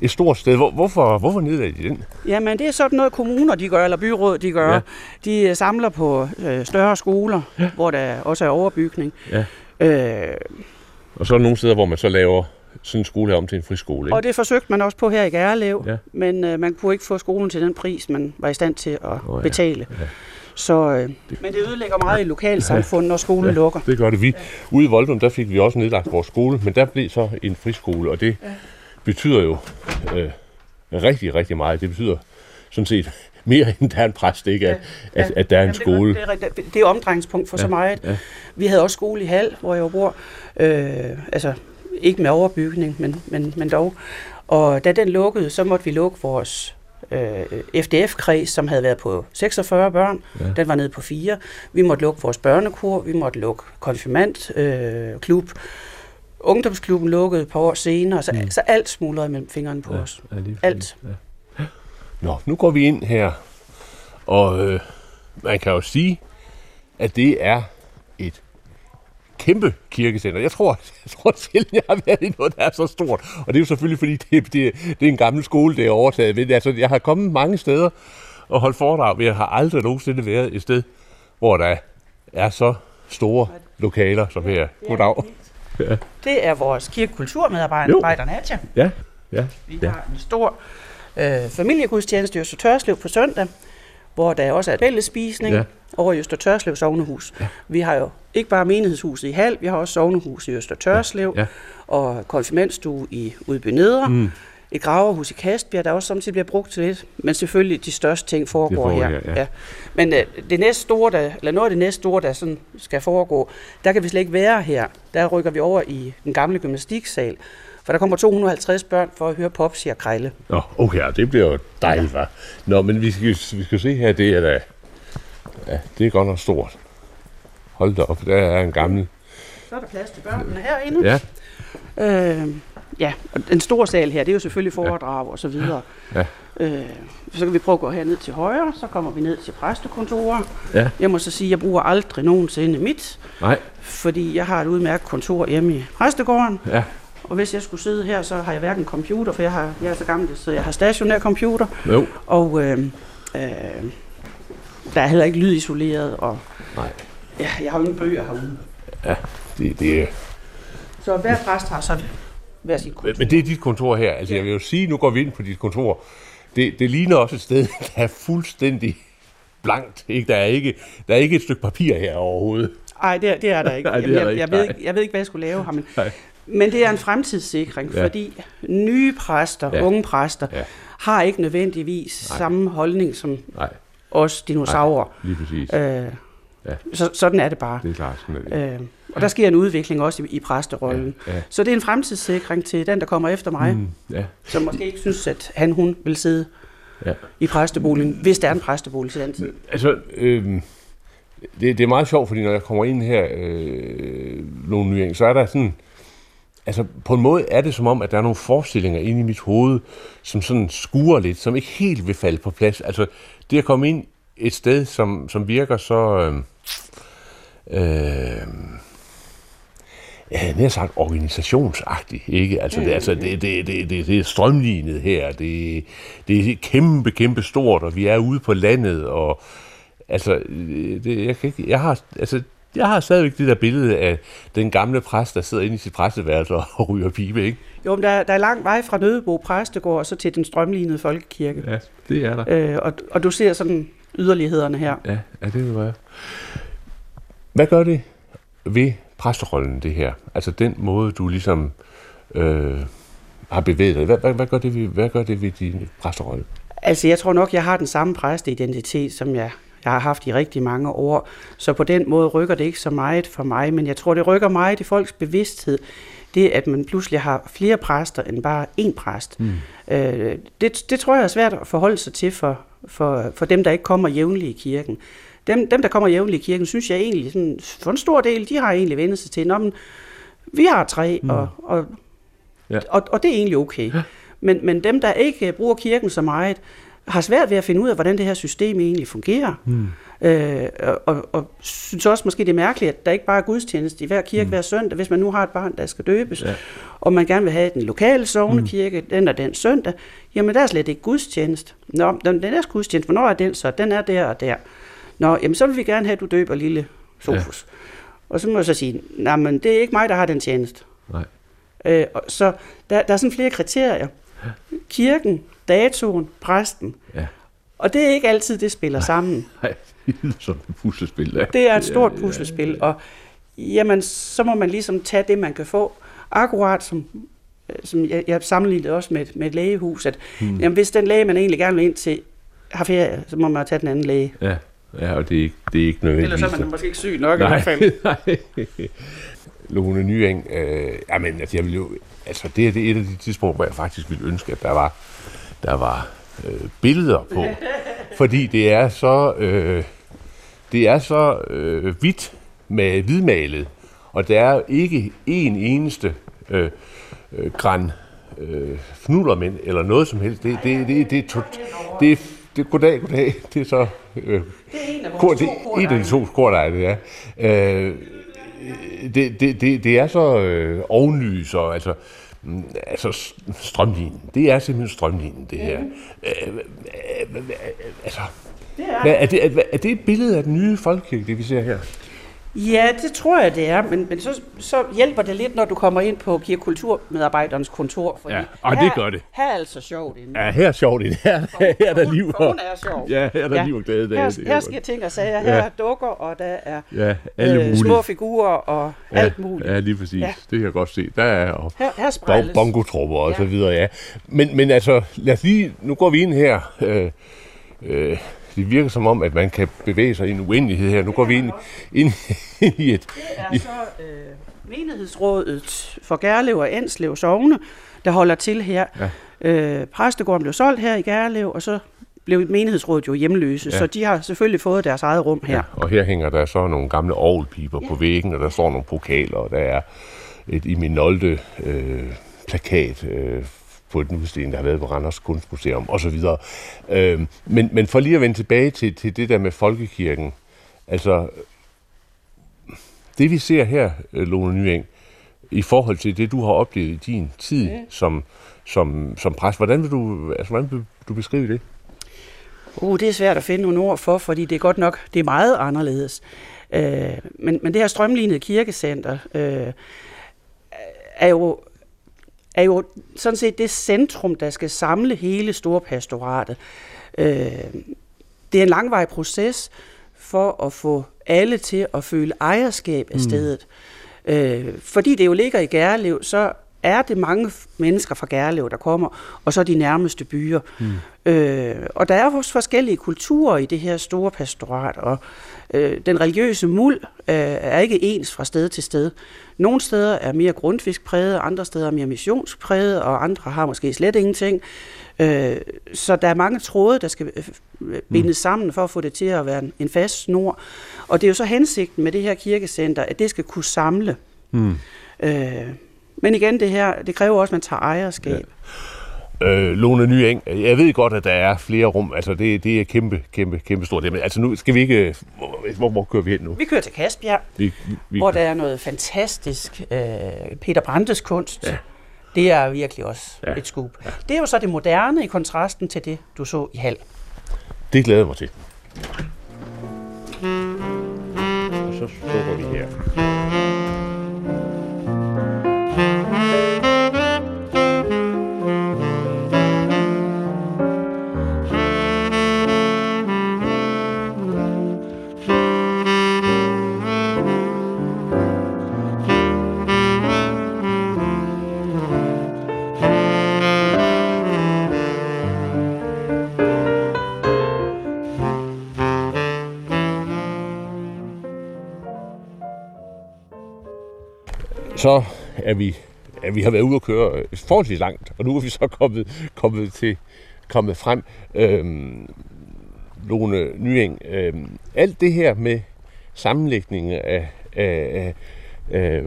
Speaker 2: et stort sted. Hvor, hvorfor, hvorfor nedad i den?
Speaker 3: Jamen, det er sådan noget, kommuner de gør, eller byråd de gør.
Speaker 2: Ja.
Speaker 3: Ja. De øh, samler på øh, større skoler,
Speaker 2: Ja.
Speaker 3: ja. hvor der også er overbygning.
Speaker 2: Ja.
Speaker 3: Øh,
Speaker 2: Og så er der nogle steder, hvor man så laver sådan en skole her om til en friskole. Ikke?
Speaker 3: og det forsøgte man også på her i Gærlev,
Speaker 2: Ja.
Speaker 3: men øh, man kunne ikke få skolen til den pris, man var i stand til at
Speaker 2: ja.
Speaker 3: oh, betale.
Speaker 2: Ja.
Speaker 3: Så, øh, men det ødelægger meget i lokalsamfundet, når skolen
Speaker 2: Ja.
Speaker 3: ja. lukker.
Speaker 2: Det gør det. Vi, ude i Voldum, der fik vi også nedlagt vores skole, men der blev så en friskole, og det ja. betyder jo øh, rigtig, rigtig meget. Det betyder sådan set mere, end der er en præst, ikke? At, ja. at, at der er en
Speaker 3: Jamen,
Speaker 2: skole.
Speaker 3: Det, er, det, er, det er omdrejningspunkt for ja. så meget.
Speaker 2: ja.
Speaker 3: Vi havde også skole i Hal, hvor jeg bor. Øh, altså, ikke med overbygning, men, men, men dog. Og da den lukkede, så måtte vi lukke vores øh, FDF-kreds, som havde været på 46 børn.
Speaker 2: Ja.
Speaker 3: Den var nede på 4. Vi måtte lukke vores børnekor, vi måtte lukke konfirmandklub. Øh, klub. Ungdomsklubben lukkede et par år senere, så, mm. så alt smuldrede mellem fingrene på ja. os.
Speaker 2: Ja,
Speaker 3: Alt.
Speaker 2: Ja. Nå, nu går vi ind her, og øh, man kan jo sige, at det er kæmpe kirkecenter. Jeg tror, jeg tror sjældent, jeg har været i noget, der er så stort. Og det er jo selvfølgelig, fordi det, det, det er en gammel skole, det er overtaget. Men altså, jeg har kommet mange steder og holdt foredrag, men jeg har aldrig nogensinde været et sted, hvor der er så store lokaler som her. Goddag. Ja.
Speaker 3: Det er vores kirkekulturmedarbejder. Nadja.
Speaker 2: Ja, ja,
Speaker 3: Vi
Speaker 2: ja.
Speaker 3: har en stor øh, familiegudstjeneste i Øster Tørslev på søndag, hvor der også er fællesspisning
Speaker 2: Ja.
Speaker 3: ja. over i Øster Tørslev Sognehus. Ja. Vi har jo ikke bare menighedshuset i Hal, vi har også Sognehus i Øster Tørslev,
Speaker 2: Ja, ja.
Speaker 3: og konfirmandstue i Udby Nedre. Mm. et graverhus i Kastbjerg, der også samtidig bliver brugt til lidt, men selvfølgelig de største ting foregår,
Speaker 2: foregår
Speaker 3: her.
Speaker 2: her, ja.
Speaker 3: Men øh, det næste store, der, eller noget af det næste store, der sådan skal foregå, der kan vi slet ikke være her. Der rykker vi over i den gamle gymnastiksal, for der kommer 250 børn for at høre Popsi og Krejle.
Speaker 2: Nå, okay, ja, det bliver jo dejligt, hva'? Nå, men vi skal, vi skal se her, det er da... Ja, det er godt nok stort. Hold da op, der er en gammel...
Speaker 3: Så er der plads til børnene herinde.
Speaker 2: Ja,
Speaker 3: Øh, ja, og den store sal her, det er jo selvfølgelig foredrag og så videre.
Speaker 2: Ja.
Speaker 3: Øh, så kan vi prøve at gå herned til højre, så kommer vi ned til præstekontoret.
Speaker 2: Ja.
Speaker 3: Jeg må så sige, at jeg bruger aldrig nogensinde mit,
Speaker 2: nej,
Speaker 3: fordi jeg har et udmærket kontor hjemme i præstegården.
Speaker 2: ja,
Speaker 3: Og hvis jeg skulle sidde her, så har jeg hverken computer, for jeg, har, jeg er så gammel, så jeg har stationær computer.
Speaker 2: jo,
Speaker 3: Og øh, øh, der er heller ikke lydisoleret, og
Speaker 2: nej.
Speaker 3: ja, jeg har jo ingen bøger herude.
Speaker 2: Det, det er,
Speaker 3: Så hver præst har så hver sit kontor.
Speaker 2: men det er dit kontor her. Altså, jeg vil jo sige, nu går vi ind på dit kontor. Det, det ligner også et sted, der er fuldstændig blankt. Ikke? Der, er ikke, der er ikke et stykke papir her overhovedet.
Speaker 3: Nej, det, er- det er der ikke.
Speaker 2: Nej, det er
Speaker 3: Jamen,
Speaker 2: der
Speaker 3: jeg,
Speaker 2: ikke,
Speaker 3: jeg, ved,
Speaker 2: nej.
Speaker 3: ikke jeg ved ikke, hvad jeg skulle lave her, men. Men det er en fremtidssikring,
Speaker 2: Ja.
Speaker 3: fordi nye præster,
Speaker 2: Ja.
Speaker 3: unge præster,
Speaker 2: Ja.
Speaker 3: har ikke nødvendigvis
Speaker 2: Nej.
Speaker 3: Nej. samme holdning som
Speaker 2: Nej,
Speaker 3: os dinosaurer.
Speaker 2: lige præcis.
Speaker 3: Øh,
Speaker 2: Ja.
Speaker 3: så, sådan er det bare.
Speaker 2: Det er klart. Sådan er det.
Speaker 3: Øh, og der sker en udvikling også i, i præsterollen.
Speaker 2: Ja, ja.
Speaker 3: Så det er en fremtidssikring til den, der kommer efter mig, mm.
Speaker 2: Mm, ja,
Speaker 3: som måske ikke synes, at han, hun vil sidde
Speaker 2: ja.
Speaker 3: i præsteboligen, hvis der er en præstebolig til den tid.
Speaker 2: Altså, øh, det, det er meget sjovt, fordi når jeg kommer ind her, øh, nogle nye, så er der sådan, altså på en måde er det som om, at der er nogle forestillinger inde i mit hoved, som sådan skuer lidt, som ikke helt vil falde på plads. Altså, det at komme ind et sted, som, som virker så, øh, øh, ja, nær sagt organisationsagtigt, ikke? Altså, det, altså det, det, det, det, det er strømlignet her, det, det er kæmpe, kæmpe stort, og vi er ude på landet, og altså, det, jeg, kan ikke, jeg har, altså, jeg har stadigvæk det der billede af den gamle præst, der sidder inde i sit præsteværelse og ryger pibe, ikke?
Speaker 3: Jo, men der, der er lang vej fra Nødebo Præstegård og så til den strømlignede folkekirke.
Speaker 2: Ja, det er der.
Speaker 3: Øh, og, og du ser sådan yderlighederne her.
Speaker 2: Ja, ja det vil være. Hvad gør det ved præsterollen, det her? Altså den måde, du ligesom øh, har bevæget dig. Hvad, hvad, hvad, gør det ved, hvad gør det ved din præsterolle?
Speaker 3: Altså, jeg tror nok, jeg har den samme præsteidentitet, som jeg, jeg har haft i rigtig mange år. Så på den måde rykker det ikke så meget for mig, men jeg tror, det rykker meget i folks bevidsthed. Det, at man pludselig har flere præster end bare én præst. Mm. Øh, det, det tror jeg er svært at forholde sig til for, for, for dem, der ikke kommer jævnligt i kirken. Dem, dem der kommer jævnligt i kirken, synes jeg egentlig, sådan, for en stor del, de har egentlig vendt sig til, Nå, men, vi har tre, mm. og, og,
Speaker 2: Ja.
Speaker 3: og, og det er egentlig okay. Ja. Men, men dem, der ikke bruger kirken så meget, har svært ved at finde ud af, hvordan det her system egentlig fungerer. Mm. Øh, og, og, og synes også måske, det er mærkeligt, at der ikke bare er gudstjeneste i hver kirke mm. hver søndag, hvis man nu har et barn, der skal døbes,
Speaker 2: Ja.
Speaker 3: ja. og man gerne vil have den lokale sovnekirke, mm. den og den søndag, jamen der er slet ikke gudstjeneste. Nå, den, er gudstjeneste, hvornår er den så? Den er der og der. Nå, jamen så vil vi gerne have, at du døber lille Sofus. Ja. Og så må jeg så sige, nej, men det er ikke mig, der har den tjeneste.
Speaker 2: Nej.
Speaker 3: Øh, og så der, der er sådan flere kriterier. Kirken, datoen, præsten.
Speaker 2: Ja.
Speaker 3: Og det er ikke altid, det spiller sammen.
Speaker 2: Nej, det lyder som et puslespil. Ja.
Speaker 3: Det er et stort puslespil, og jamen, så må man ligesom tage det, man kan få. Akkurat som, øh, som jeg, jeg sammenlignede også med, et- med et lægehus, at hmm. jamen, hvis den læge, man egentlig gerne vil ind til, har ferie, så må man tage den anden læge.
Speaker 2: Ja, ja og det er ikke, det er ikke nødvendigvis.
Speaker 3: Ellers er man måske ikke syg nok i hvert fald.
Speaker 2: Nej, nej. Lone Nyeng, øh, jamen, altså, jeg vil jo, altså, det er det er et af de tidspunkter, hvor jeg faktisk ville ønske, at der var, der var øh, billeder på. Fordi det er så, øh, det er så øh, hvidt med hvidmalet, og der er ikke en eneste øh, øh, græn øh, fnullermænd eller noget som helst. Det, det, det, det, det, er, det er goddag, goddag. Det er så øh,
Speaker 3: Det er en af
Speaker 2: Kor, det, en af de to kordejle, det er. Øh, det, det, det, det er så øh, ovenlys og altså, altså s- strømlinjen. Det er simpelthen strømlinjen, det her. Øh, øh, øh, øh, altså,
Speaker 3: er
Speaker 2: hvad, er, det, er, er det et billede af den nye folkekirke, det vi ser her?
Speaker 3: Ja, det tror jeg, det er, men, men så, så hjælper det lidt, når du kommer ind på kirkekulturmedarbejderens kontor.
Speaker 2: Fordi ja, og her, det gør det.
Speaker 3: Her er altså sjovt inde.
Speaker 2: Ja, her er sjovt inde. Her, her, her er der liv.
Speaker 3: Hun er sjov.
Speaker 2: Ja, her er der ja. liv og glæde.
Speaker 3: Her,
Speaker 2: det,
Speaker 3: her sker ting og sager. Her ja. er dukker, og der er
Speaker 2: ja, alle øh,
Speaker 3: små figurer og
Speaker 2: ja,
Speaker 3: alt muligt.
Speaker 2: Ja, lige præcis. Ja. Det kan jeg godt se. Der er og
Speaker 3: her, her
Speaker 2: bongotrupper og ja. så videre, ja. Men, men altså, lad os lige, nu går vi ind her. Øh, øh, det virker som om, at man kan bevæge sig i en uendelighed her. Nu går vi ind, ind, ind i et...
Speaker 3: Det er så øh, menighedsrådet for Gærlev og Enslev Sogne, der holder til her. Ja. Øh, præstegården blev solgt her i Gærlev, og så blev menighedsrådet jo hjemløse, ja. så de har selvfølgelig fået deres eget rum her. Ja,
Speaker 2: og her hænger der så nogle gamle orgelpiber ja. på væggen, og der står nogle pokaler, og der er et i Minolde øh, plakat øh, på et udstilling, der har været på Randers Kunstmuseum osv. Øh, men, men for lige at vende tilbage til, til det der med folkekirken, altså det vi ser her, øh, Lone Nyeng, i forhold til det, du har oplevet i din tid mm. som, som, som præst, hvordan vil du, altså, hvordan vil du beskrive det?
Speaker 3: Uh, det er svært at finde nogle ord for, fordi det er godt nok, det er meget anderledes. Øh, men, men det her strømlignede kirkecenter øh, er jo er jo sådan set det centrum, der skal samle hele storpastoratet. Øh, det er en langvarig proces for at få alle til at føle ejerskab af mm. stedet. Mm. Øh, fordi det jo ligger i Gærlev, så er det mange mennesker fra Gærlev, der kommer, og så de nærmeste byer. Mm. Øh, og der er også forskellige kulturer i det her store pastorat, og øh, den religiøse muld øh, er ikke ens fra sted til sted. Nogle steder er mere grundfiskpræget, andre steder er mere missionspræget, og andre har måske slet ingenting. Øh, så der er mange tråde, der skal øh, bindes mm. sammen for at få det til at være en fast snor. Og det er jo så hensigten med det her kirkecenter, at det skal kunne samle. Mm. Øh, men igen, det her, det kræver også, at man tager ejerskab.
Speaker 2: Ja. Øh, Lone Nyeng, jeg ved godt, at der er flere rum. Altså, det, det er kæmpe, kæmpe, kæmpe stort. Men altså, nu skal vi ikke... Hvor, hvor kører vi hen nu?
Speaker 3: Vi kører til Kasbjerg, vi, vi, hvor der er noget fantastisk øh, Peter Brandes kunst. Ja. Det er virkelig også ja. et skub. Ja. Det er jo så det moderne i kontrasten til det, du så i Hal.
Speaker 2: Det glæder jeg mig til. Og så står vi her. Så er vi, at vi har været ude at køre forholdsvis langt, og nu er vi så kommet, kommet, til, kommet frem. Øhm, Lone Nyeng, øhm, alt det her med sammenlægning af, af, af, af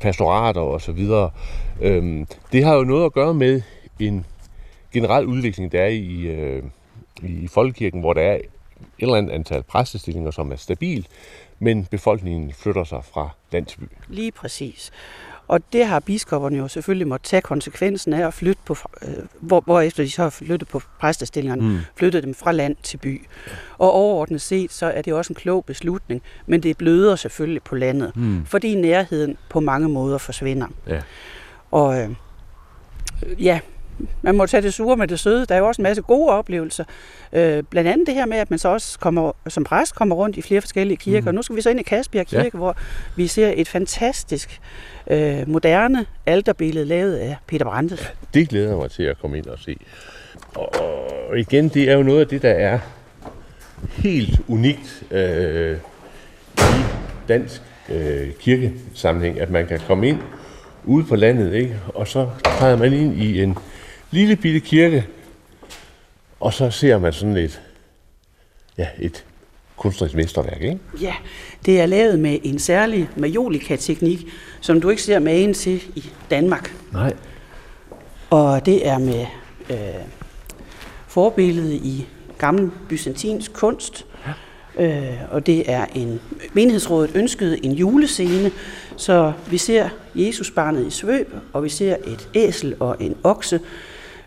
Speaker 2: pastorater og så videre, øhm, det har jo noget at gøre med en generel udvikling, der er i, øh, i folkekirken, hvor der er et eller andet antal præstestillinger, som er stabil, men befolkningen flytter sig fra land til by.
Speaker 3: Lige præcis. Og det har biskopperne jo selvfølgelig måtte tage konsekvensen af at flytte på, øh, hvor, hvor efter de så har flyttet på præstestillingerne, mm. flyttet dem fra land til by. Og overordnet set, så er det også en klog beslutning, men det bløder selvfølgelig på landet, mm. fordi nærheden på mange måder forsvinder. Ja. Og øh, ja, man må tage det sure med det søde. Der er jo også en masse gode oplevelser. Øh, blandt andet det her med, at man så også kommer, som præst kommer rundt i flere forskellige kirker. Mm. Nu skal vi så ind i Kasbjerg Kirke, ja. hvor vi ser et fantastisk øh, moderne alterbillede lavet af Peter Brandes.
Speaker 2: Ja, det glæder mig til at komme ind og se. Og igen, det er jo noget af det, der er helt unikt øh, i dansk øh, kirkesammenhæng, at man kan komme ind ude på landet, ikke? og så træder man ind i en lille bitte kirke, og så ser man sådan et, ja, et kunstnerisk mesterværk, ikke?
Speaker 3: Ja, det er lavet med en særlig majolika-teknik, som du ikke ser magen til i Danmark.
Speaker 2: Nej.
Speaker 3: Og det er med øh, forbillede i gammel byzantinsk kunst. Ja. Øh, og det er en menighedsrådet ønskede en julescene, så vi ser Jesus barnet i svøb, og vi ser et æsel og en okse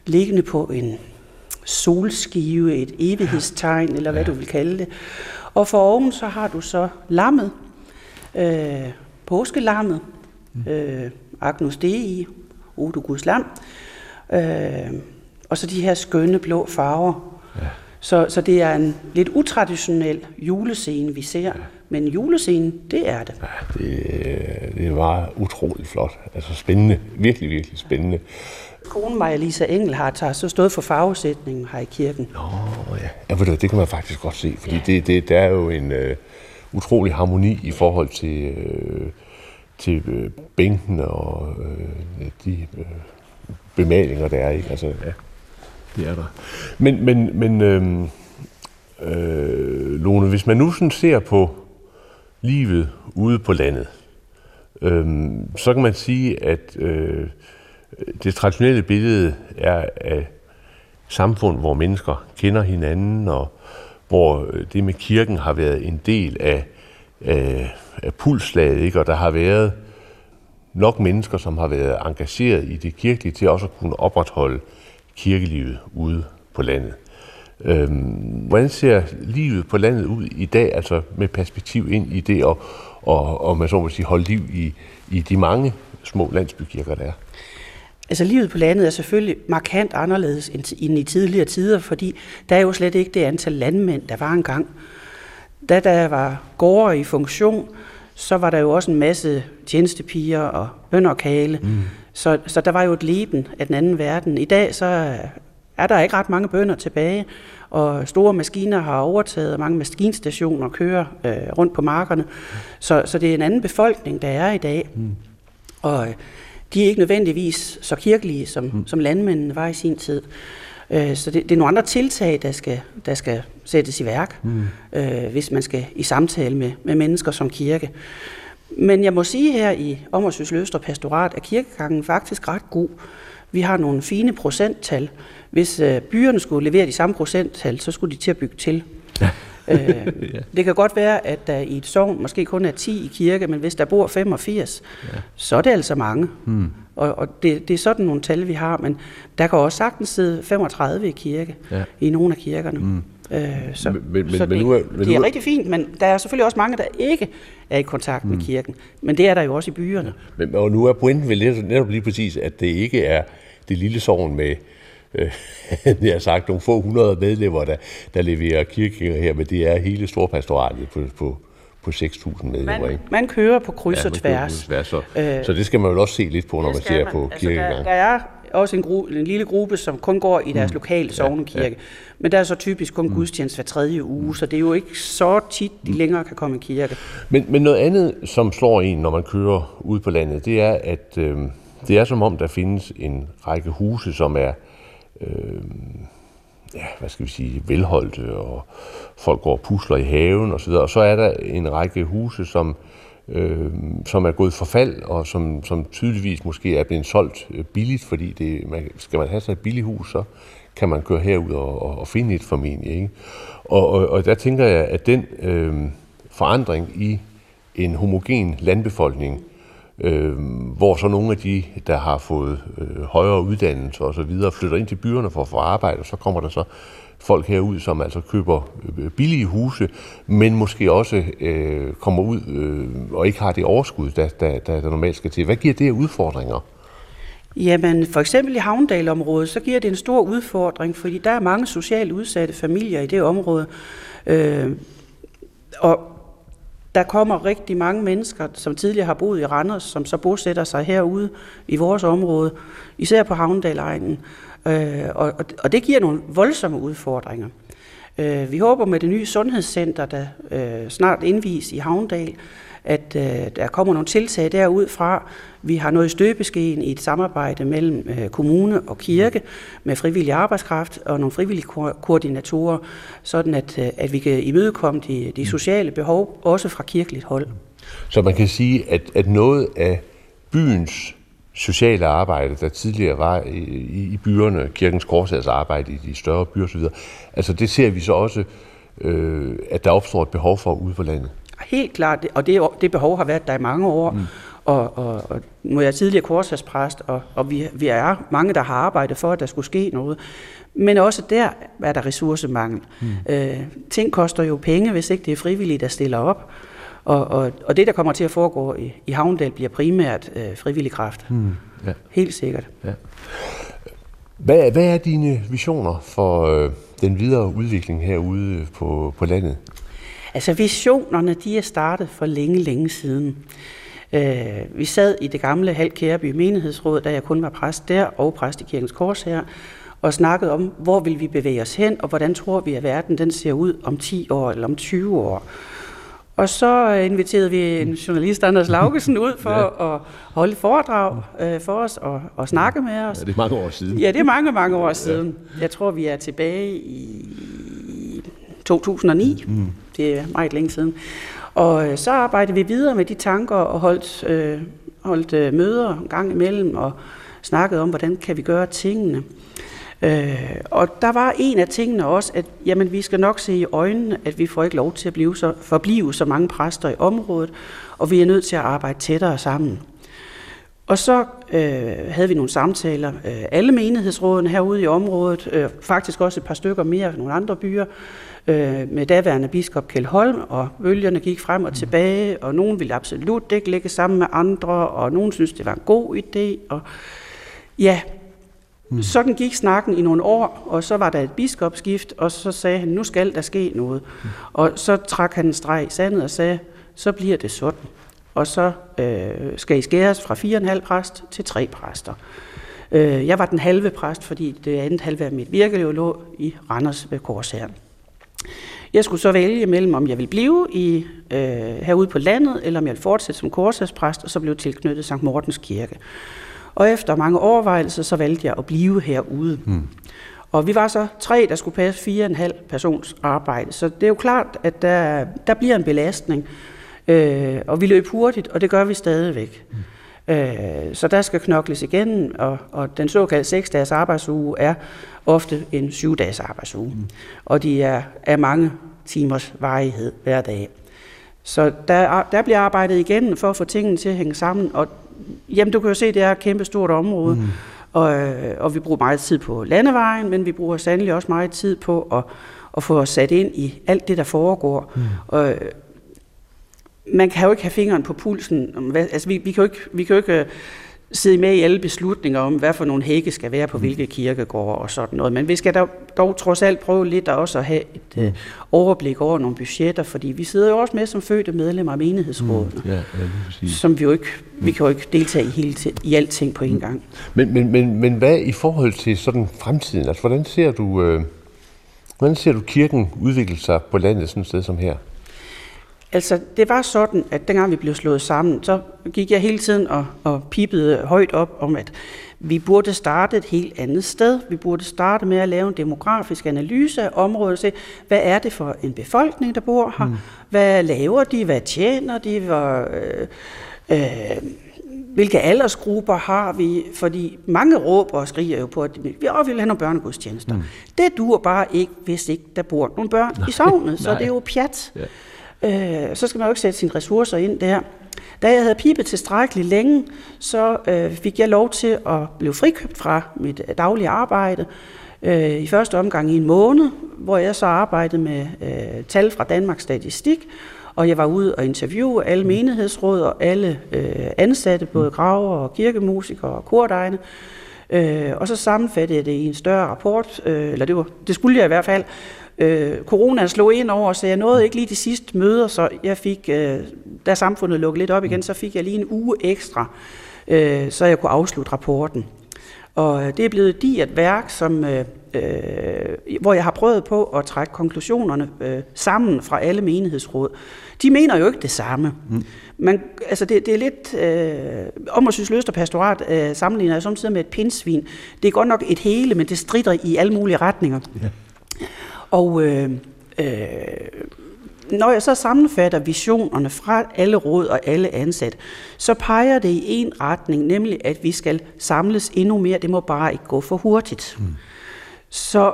Speaker 3: liggende på en solskive, et evighedstegn, eller hvad du vil kalde det. Og for oven så har du så lammet, øh, påskelammet, mm. øh, Agnus Dei, Odo Guds lam, øh, og så de her skønne blå farver. Ja. Så, så det er en lidt utraditionel julescene, vi ser. Ja. Men julescenen, det er det.
Speaker 2: Ja, det, det var utroligt flot. Altså spændende. Virkelig, virkelig spændende.
Speaker 3: Konen mig, Lisa Engelhardt, har så stået for farvesætningen her i kirken.
Speaker 2: Nå, ja. ja ved du, det kan man faktisk godt se, fordi ja. det, det, der er jo en uh, utrolig harmoni i forhold til, uh, til uh, bænken og uh, de uh, bemalinger, der er. Ikke? Altså, ja, det er der. Men, men, men øh, øh, Lone, hvis man nu sådan ser på livet ude på landet, øh, så kan man sige, at øh, det traditionelle billede er af samfund, hvor mennesker kender hinanden, og hvor øh, det med kirken har været en del af, af, af pulslaget, ikke? og der har været nok mennesker, som har været engageret i det kirkelige, til også at kunne opretholde kirkelivet ude på landet. Øhm, hvordan ser livet på landet ud i dag, altså med perspektiv ind i det, og, og, og man så må sige, holde liv i, i de mange små landsbykirker, der er?
Speaker 3: Altså livet på landet er selvfølgelig markant anderledes end i tidligere tider, fordi der er jo slet ikke det antal landmænd, der var engang. Da der var gårde i funktion, så var der jo også en masse tjenestepiger og bønderkale. Mm. Så, så der var jo et leben af den anden verden. I dag så er der ikke ret mange bønder tilbage, og store maskiner har overtaget, og mange maskinstationer kører øh, rundt på markerne. Så, så det er en anden befolkning, der er i dag. Mm. Og de er ikke nødvendigvis så kirkelige, som, mm. som landmændene var i sin tid. Øh, så det, det er nogle andre tiltag, der skal, der skal sættes i værk, mm. øh, hvis man skal i samtale med, med mennesker som kirke. Men jeg må sige her i Ommersøs Løstre Pastorat, at kirkegangen faktisk ret god. Vi har nogle fine procenttal. Hvis øh, byerne skulle levere de samme procenttal, så skulle de til at bygge til. Ja. Øh, det kan godt være, at der i et sogn måske kun er 10 i kirke, men hvis der bor 85, ja. så er det altså mange. Hmm. Og, og det, det er sådan nogle tal, vi har, men der kan også sagtens sidde 35 i kirke, ja. i nogle af kirkerne. Hmm. Øh, så men, men, så det, men nu er, men det er rigtig fint, men der er selvfølgelig også mange, der ikke er i kontakt med hmm. kirken. Men det er der jo også i byerne.
Speaker 2: Ja. Men, og nu er pointen vel netop lige præcis, at det ikke er det lille sovn med øh, jeg har sagt, nogle få hundrede medlemmer, der, der leverer kirkeganger her, men det er hele storpastoratet på, på, på 6.000 medlemmer.
Speaker 3: Man, ikke? man kører på kryds ja, og tværs.
Speaker 2: tværs så, øh, så det skal man jo også se lidt på, når man ser man. på altså.
Speaker 3: Der, der er også en, gru, en lille gruppe, som kun går i deres mm. lokale sovnekirke. Ja, ja. Men der er så typisk kun mm. gudstjeneste hver tredje uge, så det er jo ikke så tit, de mm. længere kan komme i kirke.
Speaker 2: Men, men noget andet, som slår en, når man kører ud på landet, det er, at øh, det er som om, der findes en række huse, som er øh, øh, ja, hvad skal vi sige, velholdte, og folk går og pusler i haven osv., og så er der en række huse, som, øh, som er gået forfald, og som, som tydeligvis måske er blevet solgt øh, billigt, fordi det, man, skal man have sig et billigt hus, så kan man køre herud og, og, og finde et formentlig. Ikke? Og, og, og der tænker jeg, at den øh, forandring i en homogen landbefolkning, øh, hvor så nogle af de, der har fået øh, højere uddannelse og så videre, flytter ind til byerne for at få arbejde, og så kommer der så folk herud, som altså køber øh, billige huse, men måske også øh, kommer ud øh, og ikke har det overskud, der, der, der, der normalt skal til. Hvad giver det af udfordringer?
Speaker 3: Jamen, for eksempel i Havndalområdet, så giver det en stor udfordring, fordi der er mange socialt udsatte familier i det område. Øh, og der kommer rigtig mange mennesker, som tidligere har boet i Randers, som så bosætter sig herude i vores område, især på Havndalegnen. Øh, og, og det giver nogle voldsomme udfordringer. Øh, vi håber med det nye sundhedscenter, der øh, snart indvies i Havndal, at øh, der kommer nogle tiltag derudfra. Vi har noget i støbeskeen i et samarbejde mellem øh, kommune og kirke med frivillig arbejdskraft og nogle frivillige ko- koordinatorer, sådan at, øh, at vi kan imødekomme de, de sociale behov, også fra kirkeligt hold.
Speaker 2: Så man kan sige, at, at noget af byens sociale arbejde, der tidligere var i, i byerne, kirkens korsærs arbejde i de større byer osv., altså det ser vi så også, øh, at der opstår et behov for ude på landet.
Speaker 3: Helt klart, og det, det behov har været der i mange år. Mm. Og, og, og nu er jeg tidligere korsagspræst, og, og vi, vi er mange, der har arbejdet for, at der skulle ske noget. Men også der er der ressourcemangel. Mm. Øh, ting koster jo penge, hvis ikke det er frivillige, der stiller op. Og, og, og det, der kommer til at foregå i, i Havndal, bliver primært øh, frivillig kraft. Mm, ja. Helt sikkert. Ja.
Speaker 2: Hvad, hvad er dine visioner for øh, den videre udvikling herude på, på landet?
Speaker 3: Altså visionerne, de er startet for længe, længe siden. Øh, vi sad i det gamle Halkæreby menighedsråd, da jeg kun var præst der, og præst i Kirkens Kors her, og snakkede om, hvor vil vi bevæge os hen, og hvordan tror vi, at verden den ser ud om 10 år eller om 20 år. Og så inviterede vi en journalist, Anders Laugesen, ud for ja. at holde foredrag øh, for os og, og snakke med os.
Speaker 2: Ja, det er mange år siden.
Speaker 3: Ja, det er mange, mange år siden. Ja. Jeg tror, vi er tilbage i 2009. Mm ikke meget længe siden. Og øh, så arbejdede vi videre med de tanker og holdt, øh, holdt øh, møder en gang imellem og snakkede om, hvordan kan vi gøre tingene. Øh, og der var en af tingene også, at jamen, vi skal nok se i øjnene, at vi får ikke lov til at blive så, forblive så mange præster i området, og vi er nødt til at arbejde tættere sammen. Og så øh, havde vi nogle samtaler, øh, alle menighedsrådene herude i området, øh, faktisk også et par stykker mere fra nogle andre byer, øh, med daværende biskop Kjell Holm, og bølgerne gik frem og tilbage, og nogen ville absolut ikke ligge sammen med andre, og nogen synes det var en god idé. Og ja, mm. sådan gik snakken i nogle år, og så var der et biskopskift, og så sagde han, nu skal der ske noget. Mm. Og så trak han en streg i sandet og sagde, så bliver det sådan. Og så øh, skal I skæres fra 4,5 præst til 3 præster. Øh, jeg var den halve præst, fordi det andet halve af mit virke lå i Randers ved Korsherren. Jeg skulle så vælge mellem, om jeg ville blive i, øh, herude på landet, eller om jeg ville fortsætte som korsagspræst, og så blev tilknyttet St. Mortens Kirke. Og efter mange overvejelser, så valgte jeg at blive herude. Mm. Og vi var så tre, der skulle passe fire og en halv persons arbejde. Så det er jo klart, at der, der bliver en belastning. Øh, og vi løb hurtigt, og det gør vi stadigvæk. Mm. Øh, så der skal knokles igen, og, og den såkaldte 6 dages arbejdsuge er ofte en 7 dages arbejdsuge. Mm. Og de er af mange timers varighed hver dag. Så der, der bliver arbejdet igen for at få tingene til at hænge sammen. Og jamen, du kan jo se, det er et kæmpe stort område. Mm. Og, og vi bruger meget tid på landevejen, men vi bruger sandelig også meget tid på at, at få os sat ind i alt det, der foregår. Mm. Og, man kan jo ikke have fingeren på pulsen. Altså, vi, vi kan jo ikke, vi kan jo ikke sidde med i alle beslutninger om, hvad for nogle hække skal være på mm. hvilke kirkegårde og sådan noget. Men vi skal dog, dog trods alt prøve lidt at også at have et mm. uh, overblik over nogle budgetter, fordi vi sidder jo også med som fødte medlemmer af menighedsrådet, mm. ja, ja, som vi jo ikke, vi kan jo ikke deltage i, hele, i alting på en mm. gang.
Speaker 2: Men, men, men, men hvad i forhold til sådan fremtiden? Altså, hvordan ser du, øh, hvordan ser du kirken udvikle sig på landet sådan et sted som her?
Speaker 3: Altså, det var sådan, at dengang vi blev slået sammen, så gik jeg hele tiden og, og pipede højt op om, at vi burde starte et helt andet sted. Vi burde starte med at lave en demografisk analyse af området og se, hvad er det for en befolkning, der bor her? Mm. Hvad laver de? Hvad tjener de? Hvor, øh, øh, hvilke aldersgrupper har vi? Fordi mange råber og skriger jo på, at vi også vil have nogle børnegudstjenester. Mm. Det dur bare ikke, hvis ikke der bor nogle børn Nej. i sovnet, så det er jo pjat. Ja øh, så skal man jo ikke sætte sine ressourcer ind der. Da jeg havde pipet tilstrækkeligt længe, så øh, fik jeg lov til at blive frikøbt fra mit øh, daglige arbejde. Øh, I første omgang i en måned, hvor jeg så arbejdede med øh, tal fra Danmarks Statistik, og jeg var ude og interviewe alle menighedsråd og alle øh, ansatte, både graver og kirkemusikere og kordegne. Øh, og så sammenfattede jeg det i en større rapport, øh, eller det, var, det skulle jeg i hvert fald, Øh, corona slog ind over, så jeg nåede ikke lige de sidste møder, så jeg fik, øh, da samfundet lukkede lidt op igen, så fik jeg lige en uge ekstra, øh, så jeg kunne afslutte rapporten. Og øh, det er blevet et digert værk, som, øh, øh, hvor jeg har prøvet på at trække konklusionerne øh, sammen fra alle menighedsråd. De mener jo ikke det samme. Mm. Man, altså det, det er lidt... Øh, om at synes løst og pastorat øh, sammenligner jeg samtidig med et pindsvin. Det er godt nok et hele, men det strider i alle mulige retninger. Yeah. Og øh, øh, når jeg så sammenfatter visionerne fra alle råd og alle ansat, så peger det i en retning, nemlig at vi skal samles endnu mere. Det må bare ikke gå for hurtigt. Mm. Så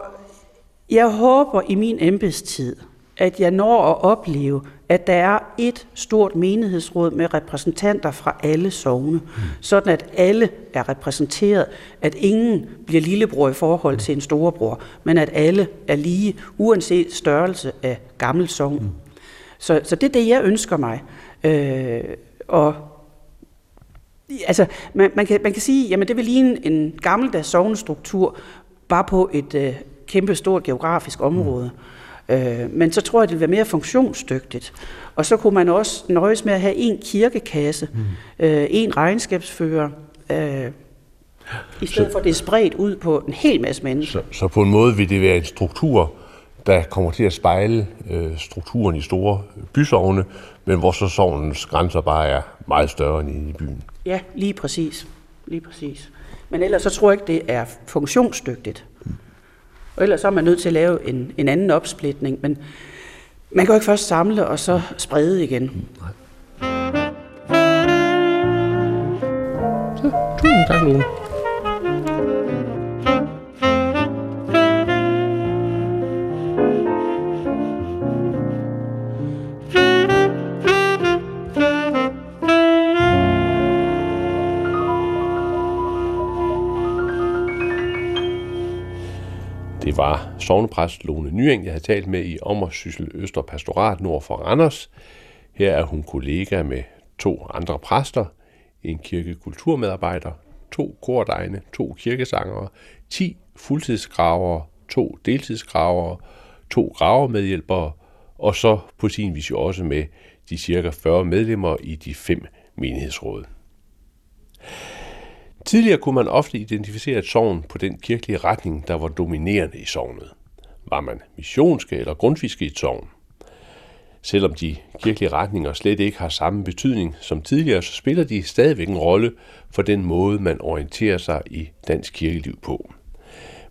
Speaker 3: jeg håber i min embedstid, at jeg når at opleve, at der er et stort menighedsråd med repræsentanter fra alle sogne, mm. sådan at alle er repræsenteret, at ingen bliver lillebror i forhold til en storebror, men at alle er lige, uanset størrelse af gammel sogn. Så, så det er det, jeg ønsker mig. Øh, og altså, man, man, kan, man kan sige, jamen det vil ligne en gammeldags sovnestruktur, bare på et øh, kæmpe stort geografisk område. Mm. Øh, men så tror jeg, det vil være mere funktionsdygtigt. Og så kunne man også nøjes med at have en kirkekasse, mm. øh, en regnskabsfører, øh, i stedet så, for at det er spredt ud på en hel masse mennesker.
Speaker 2: Så, så på en måde vil det være en struktur, der kommer til at spejle øh, strukturen i store bysovne, men hvor så sovnens grænser bare er meget større end i byen.
Speaker 3: Ja, lige præcis. Lige præcis. Men ellers så tror jeg ikke, det er funktionsdygtigt. Og ellers så er man nødt til at lave en, en anden opsplitning, men man kan jo ikke først samle og så sprede igen. Nej.
Speaker 2: Så, tusind tak, Lone. Var sovnepræst Lone Nyeng, jeg havde talt med i Ommersyssel Øster Pastorat nord for Randers. Her er hun kollega med to andre præster, en kirkekulturmedarbejder, to kordegne, to kirkesangere, 10 fuldtidsgravere, to deltidsgravere, to gravermedhjælpere, og så på sin vis jo også med de cirka 40 medlemmer i de fem menighedsråd. Tidligere kunne man ofte identificere et sogn på den kirkelige retning, der var dominerende i sognet. Var man missionske eller grundfiske i et sogn? Selvom de kirkelige retninger slet ikke har samme betydning som tidligere, så spiller de stadigvæk en rolle for den måde, man orienterer sig i dansk kirkeliv på.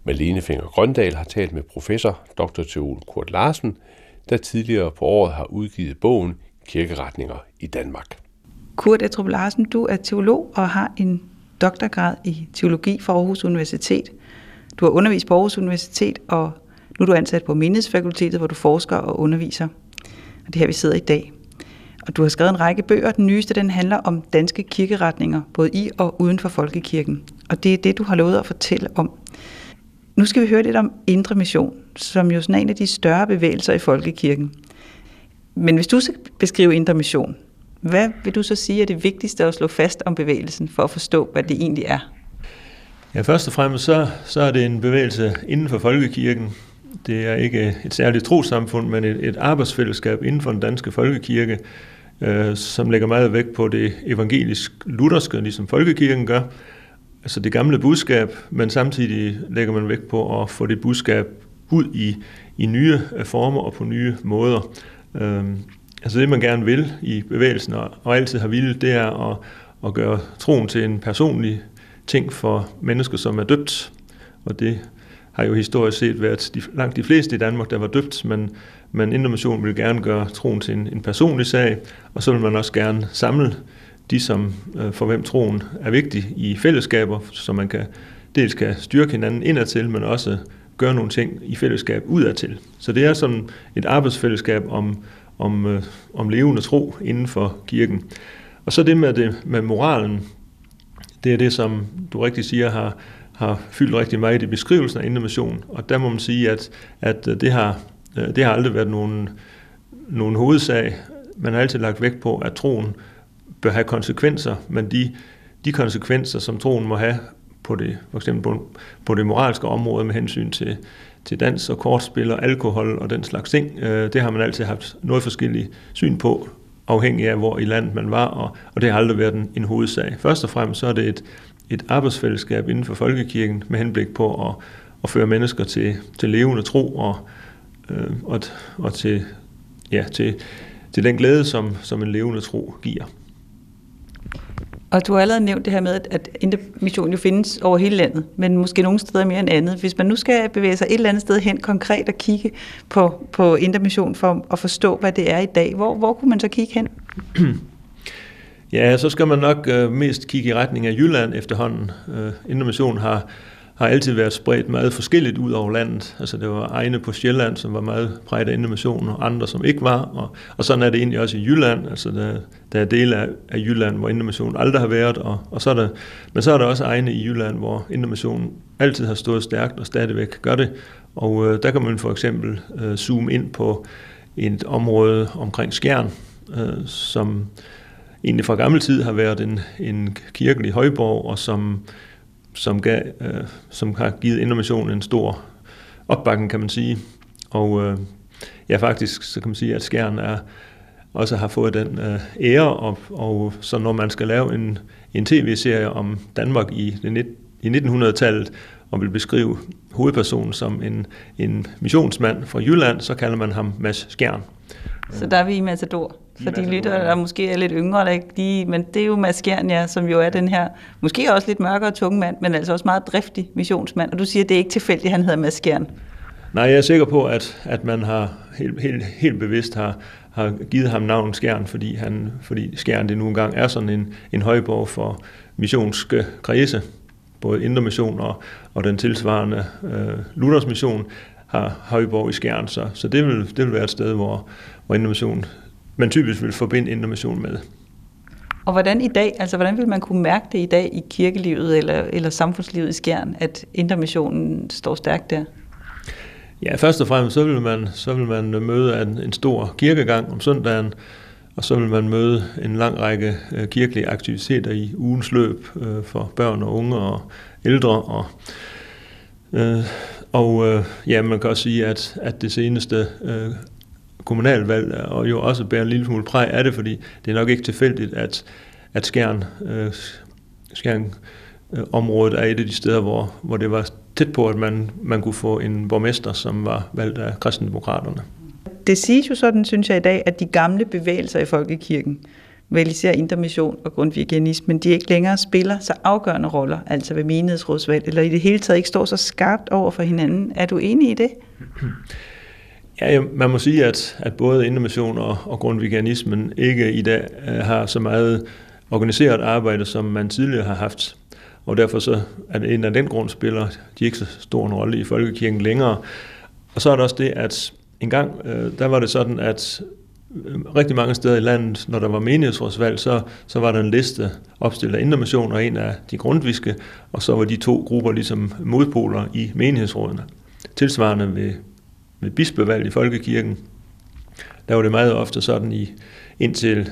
Speaker 2: Malene Finger Grøndal har talt med professor Dr. Theol Kurt Larsen, der tidligere på året har udgivet bogen Kirkeretninger i Danmark.
Speaker 1: Kurt Etrup Larsen, du er teolog og har en doktorgrad i teologi fra Aarhus Universitet. Du har undervist på Aarhus Universitet, og nu er du ansat på Menighedsfakultetet, hvor du forsker og underviser. Og det er her, vi sidder i dag. Og du har skrevet en række bøger. Den nyeste, den handler om danske kirkeretninger, både i og uden for folkekirken. Og det er det, du har lovet at fortælle om. Nu skal vi høre lidt om Indre Mission, som jo er en af de større bevægelser i folkekirken. Men hvis du skal beskrive Indre Mission, hvad vil du så sige er det vigtigste at slå fast om bevægelsen, for at forstå, hvad det egentlig er?
Speaker 4: Ja, først og fremmest så, så er det en bevægelse inden for folkekirken. Det er ikke et særligt trosamfund, men et, et arbejdsfællesskab inden for den danske folkekirke, øh, som lægger meget vægt på det evangelisk-lutherske, ligesom folkekirken gør. Altså det gamle budskab, men samtidig lægger man vægt på at få det budskab ud i, i nye øh, former og på nye måder. Øh, Altså det, man gerne vil i bevægelsen, og, og altid har ville, det er at, at gøre troen til en personlig ting for mennesker, som er døbt. Og det har jo historisk set været de, langt de fleste i Danmark, der var døbt, men, men Indre vil gerne gøre troen til en, en personlig sag, og så vil man også gerne samle de, som øh, for hvem troen er vigtig i fællesskaber, så man kan dels kan styrke hinanden indadtil, men også gøre nogle ting i fællesskab udadtil. Så det er sådan et arbejdsfællesskab om, om, øh, om levende tro inden for kirken. Og så det med, det med moralen, det er det, som du rigtig siger, har, har fyldt rigtig meget i beskrivelsen af innovation. Og der må man sige, at, at øh, det, har, øh, det har aldrig været nogen, nogen hovedsag. Man har altid lagt vægt på, at troen bør have konsekvenser, men de, de konsekvenser, som troen må have på det, for eksempel på, på det moralske område med hensyn til, til dans og kortspil og alkohol og den slags ting. Øh, det har man altid haft noget forskelligt syn på, afhængig af hvor i landet man var, og, og det har aldrig været en, en hovedsag. Først og fremmest så er det et, et arbejdsfællesskab inden for folkekirken med henblik på at, at føre mennesker til, til levende tro og, øh, og, og til, ja, til, til den glæde, som, som en levende tro giver.
Speaker 1: Og du har allerede nævnt det her med, at intermission jo findes over hele landet, men måske nogle steder mere end andet. Hvis man nu skal bevæge sig et eller andet sted hen konkret og kigge på, på intermission for at forstå, hvad det er i dag, hvor, hvor kunne man så kigge hen?
Speaker 4: Ja, så skal man nok øh, mest kigge i retning af Jylland efterhånden. Øh, intermission har har altid været spredt meget forskelligt ud over landet. Altså det var egne på Sjælland, som var meget præget af innovation, og andre, som ikke var. Og, og sådan er det egentlig også i Jylland. Altså der, der er dele af, af Jylland, hvor innovation aldrig har været. Og, og så er der, men så er der også egne i Jylland, hvor innovation altid har stået stærkt og stadigvæk gør det. Og øh, der kan man for eksempel øh, zoome ind på et område omkring Skjern, øh, som egentlig fra gammel tid har været en, en kirkelig højborg, og som, som, gav, øh, som har givet Indre en stor opbakning, kan man sige. Og øh, ja, faktisk så kan man sige, at Skjern er, også har fået den øh, ære, og, og så når man skal lave en, en tv-serie om Danmark i, det, i 1900-tallet, og vil beskrive hovedpersonen som en, en missionsmand fra Jylland, så kalder man ham Mads Skjern.
Speaker 1: Så der er vi i Matador. For de lytter, der måske er lidt yngre, der ikke lige, men det er jo Mads Skjern, ja, som jo er den her, måske også lidt mørkere tunge mand, men altså også meget driftig missionsmand. Og du siger, at det er ikke tilfældigt, at han hedder Mads Skjern.
Speaker 4: Nej, jeg er sikker på, at, at man har helt, helt, helt bevidst har, har givet ham navnet Skjern, fordi, han, fordi Skjern det nu engang er sådan en, en højborg for missionske kredse, både Indre Mission og, og den tilsvarende øh, Luthers Mission har højborg i Skjern, så, så det, vil, det vil være et sted, hvor, hvor Mission, man typisk vil forbinde Mission med.
Speaker 1: Og hvordan i dag, altså hvordan vil man kunne mærke det i dag i kirkelivet eller, eller samfundslivet i Skjern, at Indre Missionen står stærkt der?
Speaker 4: Ja, først og fremmest så vil man, så vil man møde en, en stor kirkegang om søndagen, og så vil man møde en lang række øh, kirkelige aktiviteter i ugens løb øh, for børn og unge og ældre. Og, øh, og øh, ja, man kan også sige, at, at det seneste øh, kommunalvalg og jo også bærer en lille smule præg af det, fordi det er nok ikke tilfældigt, at, at Skjern, øh, Skjern øh, området er et af de steder, hvor, hvor det var tæt på, at man, man kunne få en borgmester, som var valgt af kristendemokraterne.
Speaker 1: Det siges jo sådan, synes jeg i dag, at de gamle bevægelser i folkekirken, vel især intermission og grundvigianismen, de ikke længere spiller så afgørende roller, altså ved menighedsrådsvalg, eller i det hele taget ikke står så skarpt over for hinanden. Er du enig i det?
Speaker 4: Ja, man må sige, at, at både intermission og, og grundvigianismen ikke i dag uh, har så meget organiseret arbejde, som man tidligere har haft. Og derfor så er det en af den grund spiller de ikke så stor en rolle i folkekirken længere. Og så er der også det, at en gang, øh, der var det sådan, at Øh, rigtig mange steder i landet, når der var menighedsrådsvalg, så, så var der en liste opstillet af Indermission og en af de grundviske, og så var de to grupper ligesom modpoler i menighedsrådene. Tilsvarende ved, ved bispevalg i Folkekirken, der var det meget ofte sådan i indtil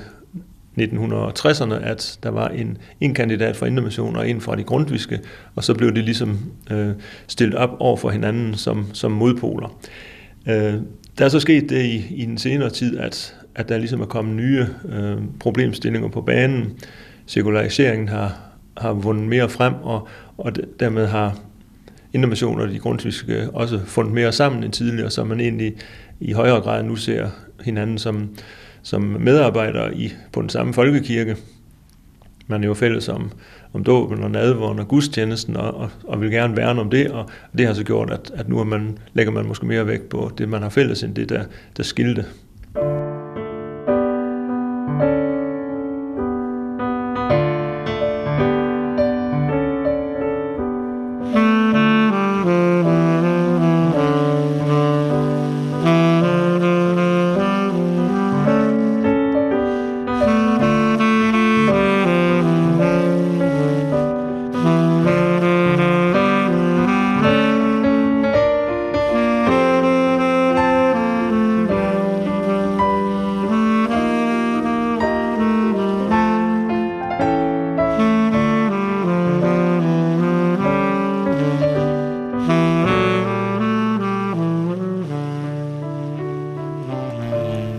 Speaker 4: 1960'erne, at der var en, en kandidat fra Indermission og en fra de grundviske, og så blev det ligesom øh, stillet op over for hinanden som, som modpoler. Øh, der er så sket det i, i den senere tid, at, at der ligesom er kommet nye øh, problemstillinger på banen. Sekulariseringen har, har vundet mere frem, og, og dermed har Indre og de grundtvigske også fundet mere sammen end tidligere, så man egentlig i højere grad nu ser hinanden som, som medarbejdere i, på den samme folkekirke. Man er jo fælles om, om dåben og nadvåren og gudstjenesten, og, og, og vil gerne værne om det, og det har så gjort, at, at nu er man, lægger man måske mere vægt på det, man har fælles, end det, der, der skilte.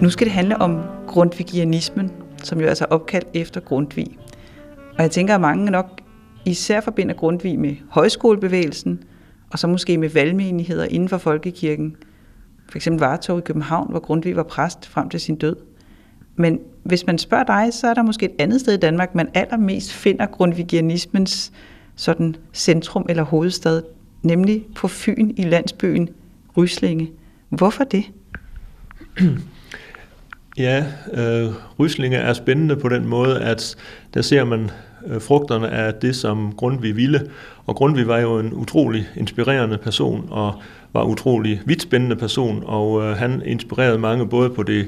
Speaker 1: Nu skal det handle om grundvigianismen, som jo altså er opkaldt efter Grundtvig. Og jeg tænker, at mange nok især forbinder Grundtvig med højskolebevægelsen, og så måske med valgmenigheder inden for folkekirken. For eksempel Vartov i København, hvor Grundtvig var præst frem til sin død. Men hvis man spørger dig, så er der måske et andet sted i Danmark, man allermest finder grundvigianismens sådan centrum eller hovedstad, nemlig på Fyn i landsbyen Ryslinge. Hvorfor det?
Speaker 4: Ja, øh, Ryslinge er spændende på den måde, at der ser man øh, frugterne af det, som Grundtvig ville. Og Grundtvig var jo en utrolig inspirerende person, og var utrolig vidt spændende person, og øh, han inspirerede mange både på det,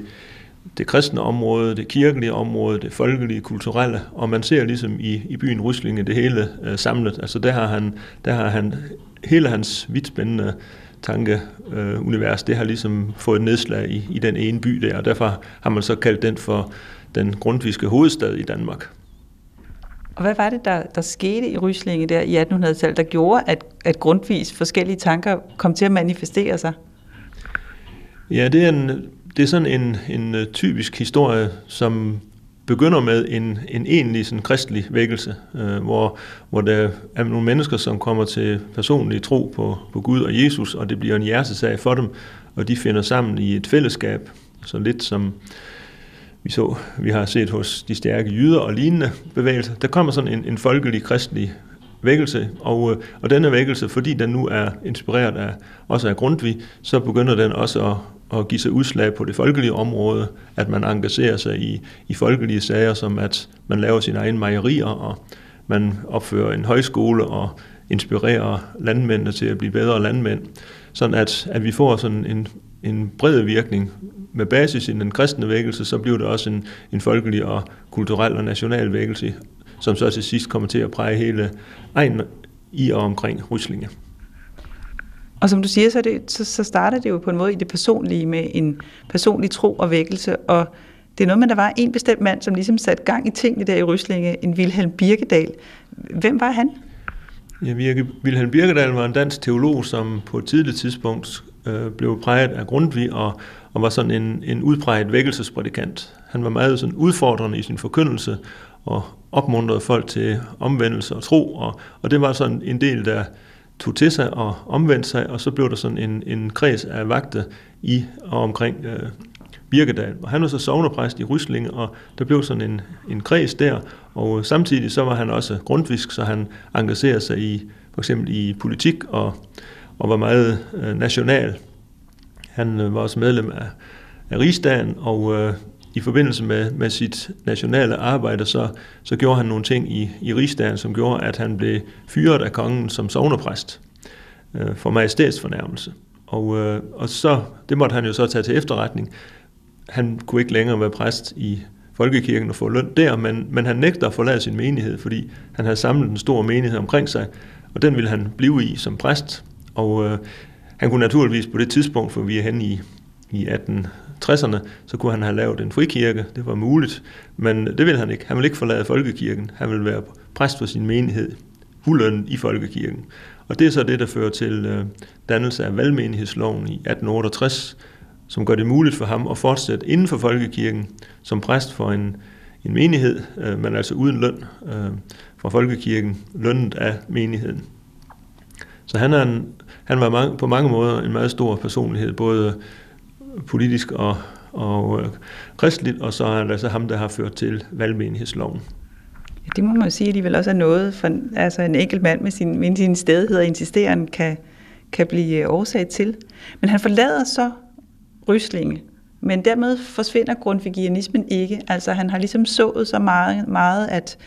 Speaker 4: det kristne område, det kirkelige område, det folkelige, kulturelle, og man ser ligesom i, i byen Ryslinge det hele øh, samlet. Altså der har han, der har han hele hans vidt spændende tankeunivers, øh, det har ligesom fået nedslag i, i den ene by der, og derfor har man så kaldt den for den grundviske hovedstad i Danmark.
Speaker 1: Og hvad var det, der, der skete i Ryslinge der i 1800-tallet, der gjorde, at, at grundvis forskellige tanker kom til at manifestere sig?
Speaker 4: Ja, det er, en, det er sådan en, en øh, typisk historie, som begynder med en, en egentlig sådan kristelig vækkelse, øh, hvor, hvor der er nogle mennesker, som kommer til personlig tro på, på Gud og Jesus, og det bliver en hjertesag for dem, og de finder sammen i et fællesskab, så lidt som vi så, vi har set hos de stærke jyder og lignende bevægelser. Der kommer sådan en, en folkelig kristelig vækkelse, og, øh, og denne vækkelse, fordi den nu er inspireret af, også af Grundtvig, så begynder den også at, at give sig udslag på det folkelige område, at man engagerer sig i, i folkelige sager, som at man laver sine egne mejerier, og man opfører en højskole og inspirerer landmændene til at blive bedre landmænd, sådan at, at vi får sådan en, en bred virkning med basis i den kristne vækkelse, så bliver det også en, en folkelig og kulturel og national vækkelse, som så til sidst kommer til at præge hele egen i og omkring Ryslinge.
Speaker 1: Og som du siger, så, det, så, så starter det jo på en måde i det personlige med en personlig tro og vækkelse, og det er noget med, at der var en bestemt mand, som ligesom satte gang i tingene der i Ryslinge, en Wilhelm Birkedal. Hvem var han?
Speaker 4: Ja, Wilhelm Birkedal var en dansk teolog, som på et tidligt tidspunkt øh, blev præget af Grundtvig og, og var sådan en, en udpræget vækkelsesprædikant. Han var meget sådan udfordrende i sin forkyndelse og opmuntrede folk til omvendelse og tro, og, og det var sådan en del, der tog til sig og omvendte sig, og så blev der sådan en, en kreds af vagter i og omkring øh, Birkedal. Og han var så sovnepræst i Ryslinge, og der blev sådan en, en kreds der, og samtidig så var han også grundvisk, så han engagerede sig i for eksempel i politik og, og var meget øh, national. Han øh, var også medlem af, af rigsdagen, og øh, i forbindelse med, med sit nationale arbejde, så, så gjorde han nogle ting i, i rigsdagen, som gjorde, at han blev fyret af kongen som sovnepræst øh, for majestætsfornærmelse. Og, øh, og så, det måtte han jo så tage til efterretning. Han kunne ikke længere være præst i folkekirken og få løn der, men, men han nægter at forlade sin menighed, fordi han havde samlet en stor menighed omkring sig, og den ville han blive i som præst. Og øh, han kunne naturligvis på det tidspunkt, for vi er henne i, i 18 1860'erne, så kunne han have lavet en frikirke, det var muligt, men det ville han ikke. Han ville ikke forlade folkekirken, han ville være præst for sin menighed, huløn i folkekirken. Og det er så det, der fører til øh, dannelse af valgmenighedsloven i 1868, som gør det muligt for ham at fortsætte inden for folkekirken som præst for en, en menighed, øh, men altså uden løn øh, fra folkekirken, lønnet af menigheden. Så han, er en, han var mange, på mange måder en meget stor personlighed, både politisk og, og øh, kristligt, og så er det altså ham, der har ført til valgmenighedsloven.
Speaker 1: Ja, det må man sige alligevel også er noget, for altså en enkelt mand med sin, med sin stedighed og insisteren kan, kan blive øh, årsag til. Men han forlader så Ryslinge, men dermed forsvinder grundvigianismen ikke. Altså han har ligesom sået så meget, meget at,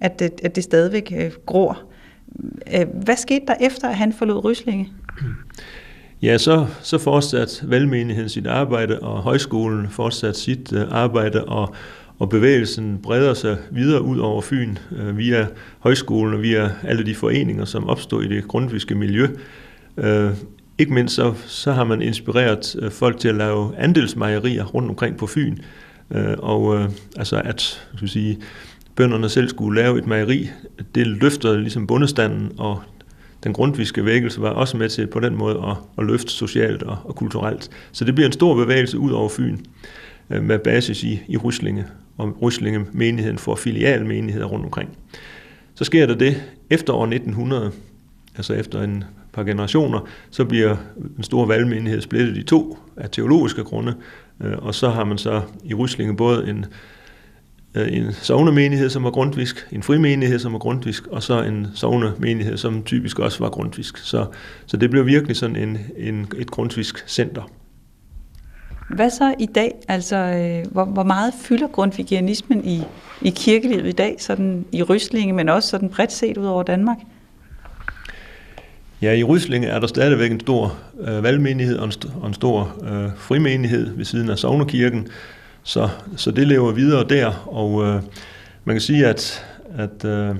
Speaker 1: at, det, at det stadigvæk øh, gror. Øh, hvad skete der efter, at han forlod Ryslinge?
Speaker 4: Ja, så, så fortsat valgmenigheden sit arbejde, og højskolen fortsat sit øh, arbejde, og, og bevægelsen breder sig videre ud over Fyn øh, via højskolen og via alle de foreninger, som opstod i det grundviske miljø. Øh, ikke mindst så, så har man inspireret øh, folk til at lave andelsmejerier rundt omkring på Fyn, øh, og øh, altså at skal sige, bønderne selv skulle lave et mejeri, det løfter ligesom bundestanden, og den grundviske vækkelse var også med til på den måde at, at løfte socialt og, og kulturelt. Så det bliver en stor bevægelse ud over Fyn øh, med basis i, i Ryslinge, og Ryslinge menigheden får filialmenigheder rundt omkring. Så sker der det efter år 1900, altså efter en par generationer, så bliver den store valgmenighed splittet i to af teologiske grunde, øh, og så har man så i Ryslinge både en en sovnemenighed, som var grundvisk, en frimenighed, som var grundvisk, og så en sovnemenighed, som typisk også var grundvisk. Så, så det blev virkelig sådan en, en, et grundvisk center.
Speaker 1: Hvad så i dag? Altså, øh, hvor, hvor meget fylder grundvigianismen i, i kirkelivet i dag, sådan i Ryslinge, men også sådan bredt set ud over Danmark?
Speaker 4: Ja, i Ryslinge er der stadigvæk en stor øh, valgmenighed og en, st- og en stor øh, frimenighed ved siden af Sognekirken, så, så det lever videre der, og øh, man kan sige, at, at øh,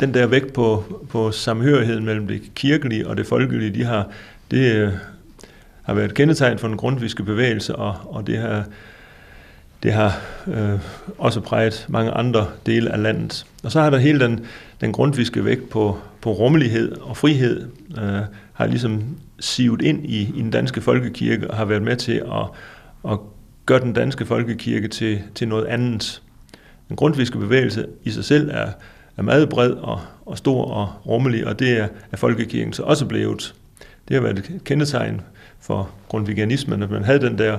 Speaker 4: den der vægt på, på samhørigheden mellem det kirkelige og det folkelige, de har, det øh, har været kendetegn for den grundviske bevægelse, og, og det har, det har øh, også præget mange andre dele af landet. Og så har der hele den, den grundviske vægt på, på rummelighed og frihed, øh, har ligesom sivet ind i, i den danske folkekirke og har været med til at, at gør den danske folkekirke til, til noget andet. Den grundviske bevægelse i sig selv er, er meget bred og, og stor og rummelig, og det er, er folkekirken så også blevet. Det har været et kendetegn for grundvigianismen, at man havde den der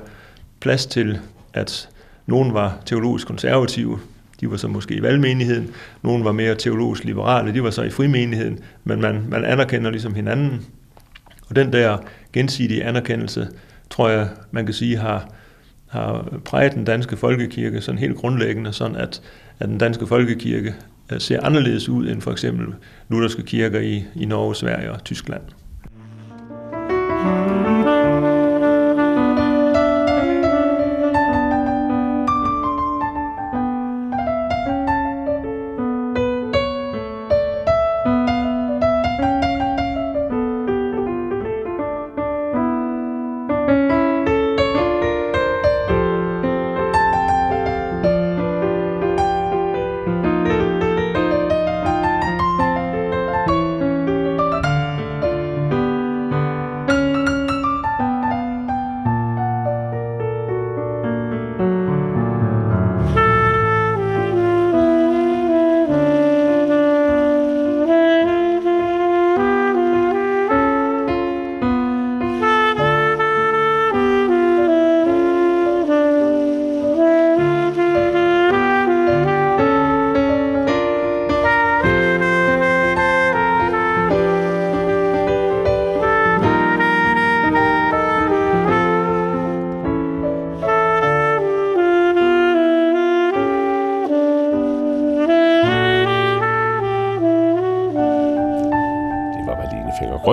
Speaker 4: plads til, at nogen var teologisk konservative, de var så måske i valgmenigheden, nogen var mere teologisk liberale, de var så i frimenigheden, men man, man anerkender ligesom hinanden. Og den der gensidige anerkendelse, tror jeg, man kan sige, har, har præget den danske folkekirke sådan helt grundlæggende, sådan at, at den danske folkekirke øh, ser anderledes ud end for eksempel lutherske kirker i, i Norge, Sverige og Tyskland.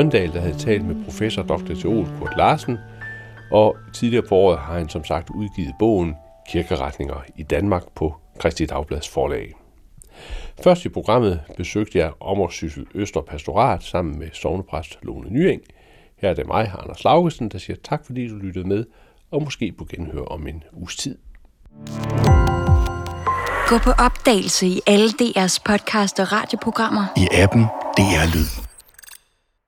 Speaker 2: Grøndal, der havde talt med professor Dr. Theol Kurt Larsen, og tidligere på året har han som sagt udgivet bogen Kirkeretninger i Danmark på Kristi Dagblads forlag. Først i programmet besøgte jeg Ommersyssel Øster Pastorat sammen med sovnepræst Lone Nyeng. Her er det mig, Anders Laugesen, der siger tak, fordi du lyttede med, og måske på genhør om en uges tid.
Speaker 5: Gå på opdagelse i alle DR's podcast og radioprogrammer.
Speaker 6: I appen DR Lyd.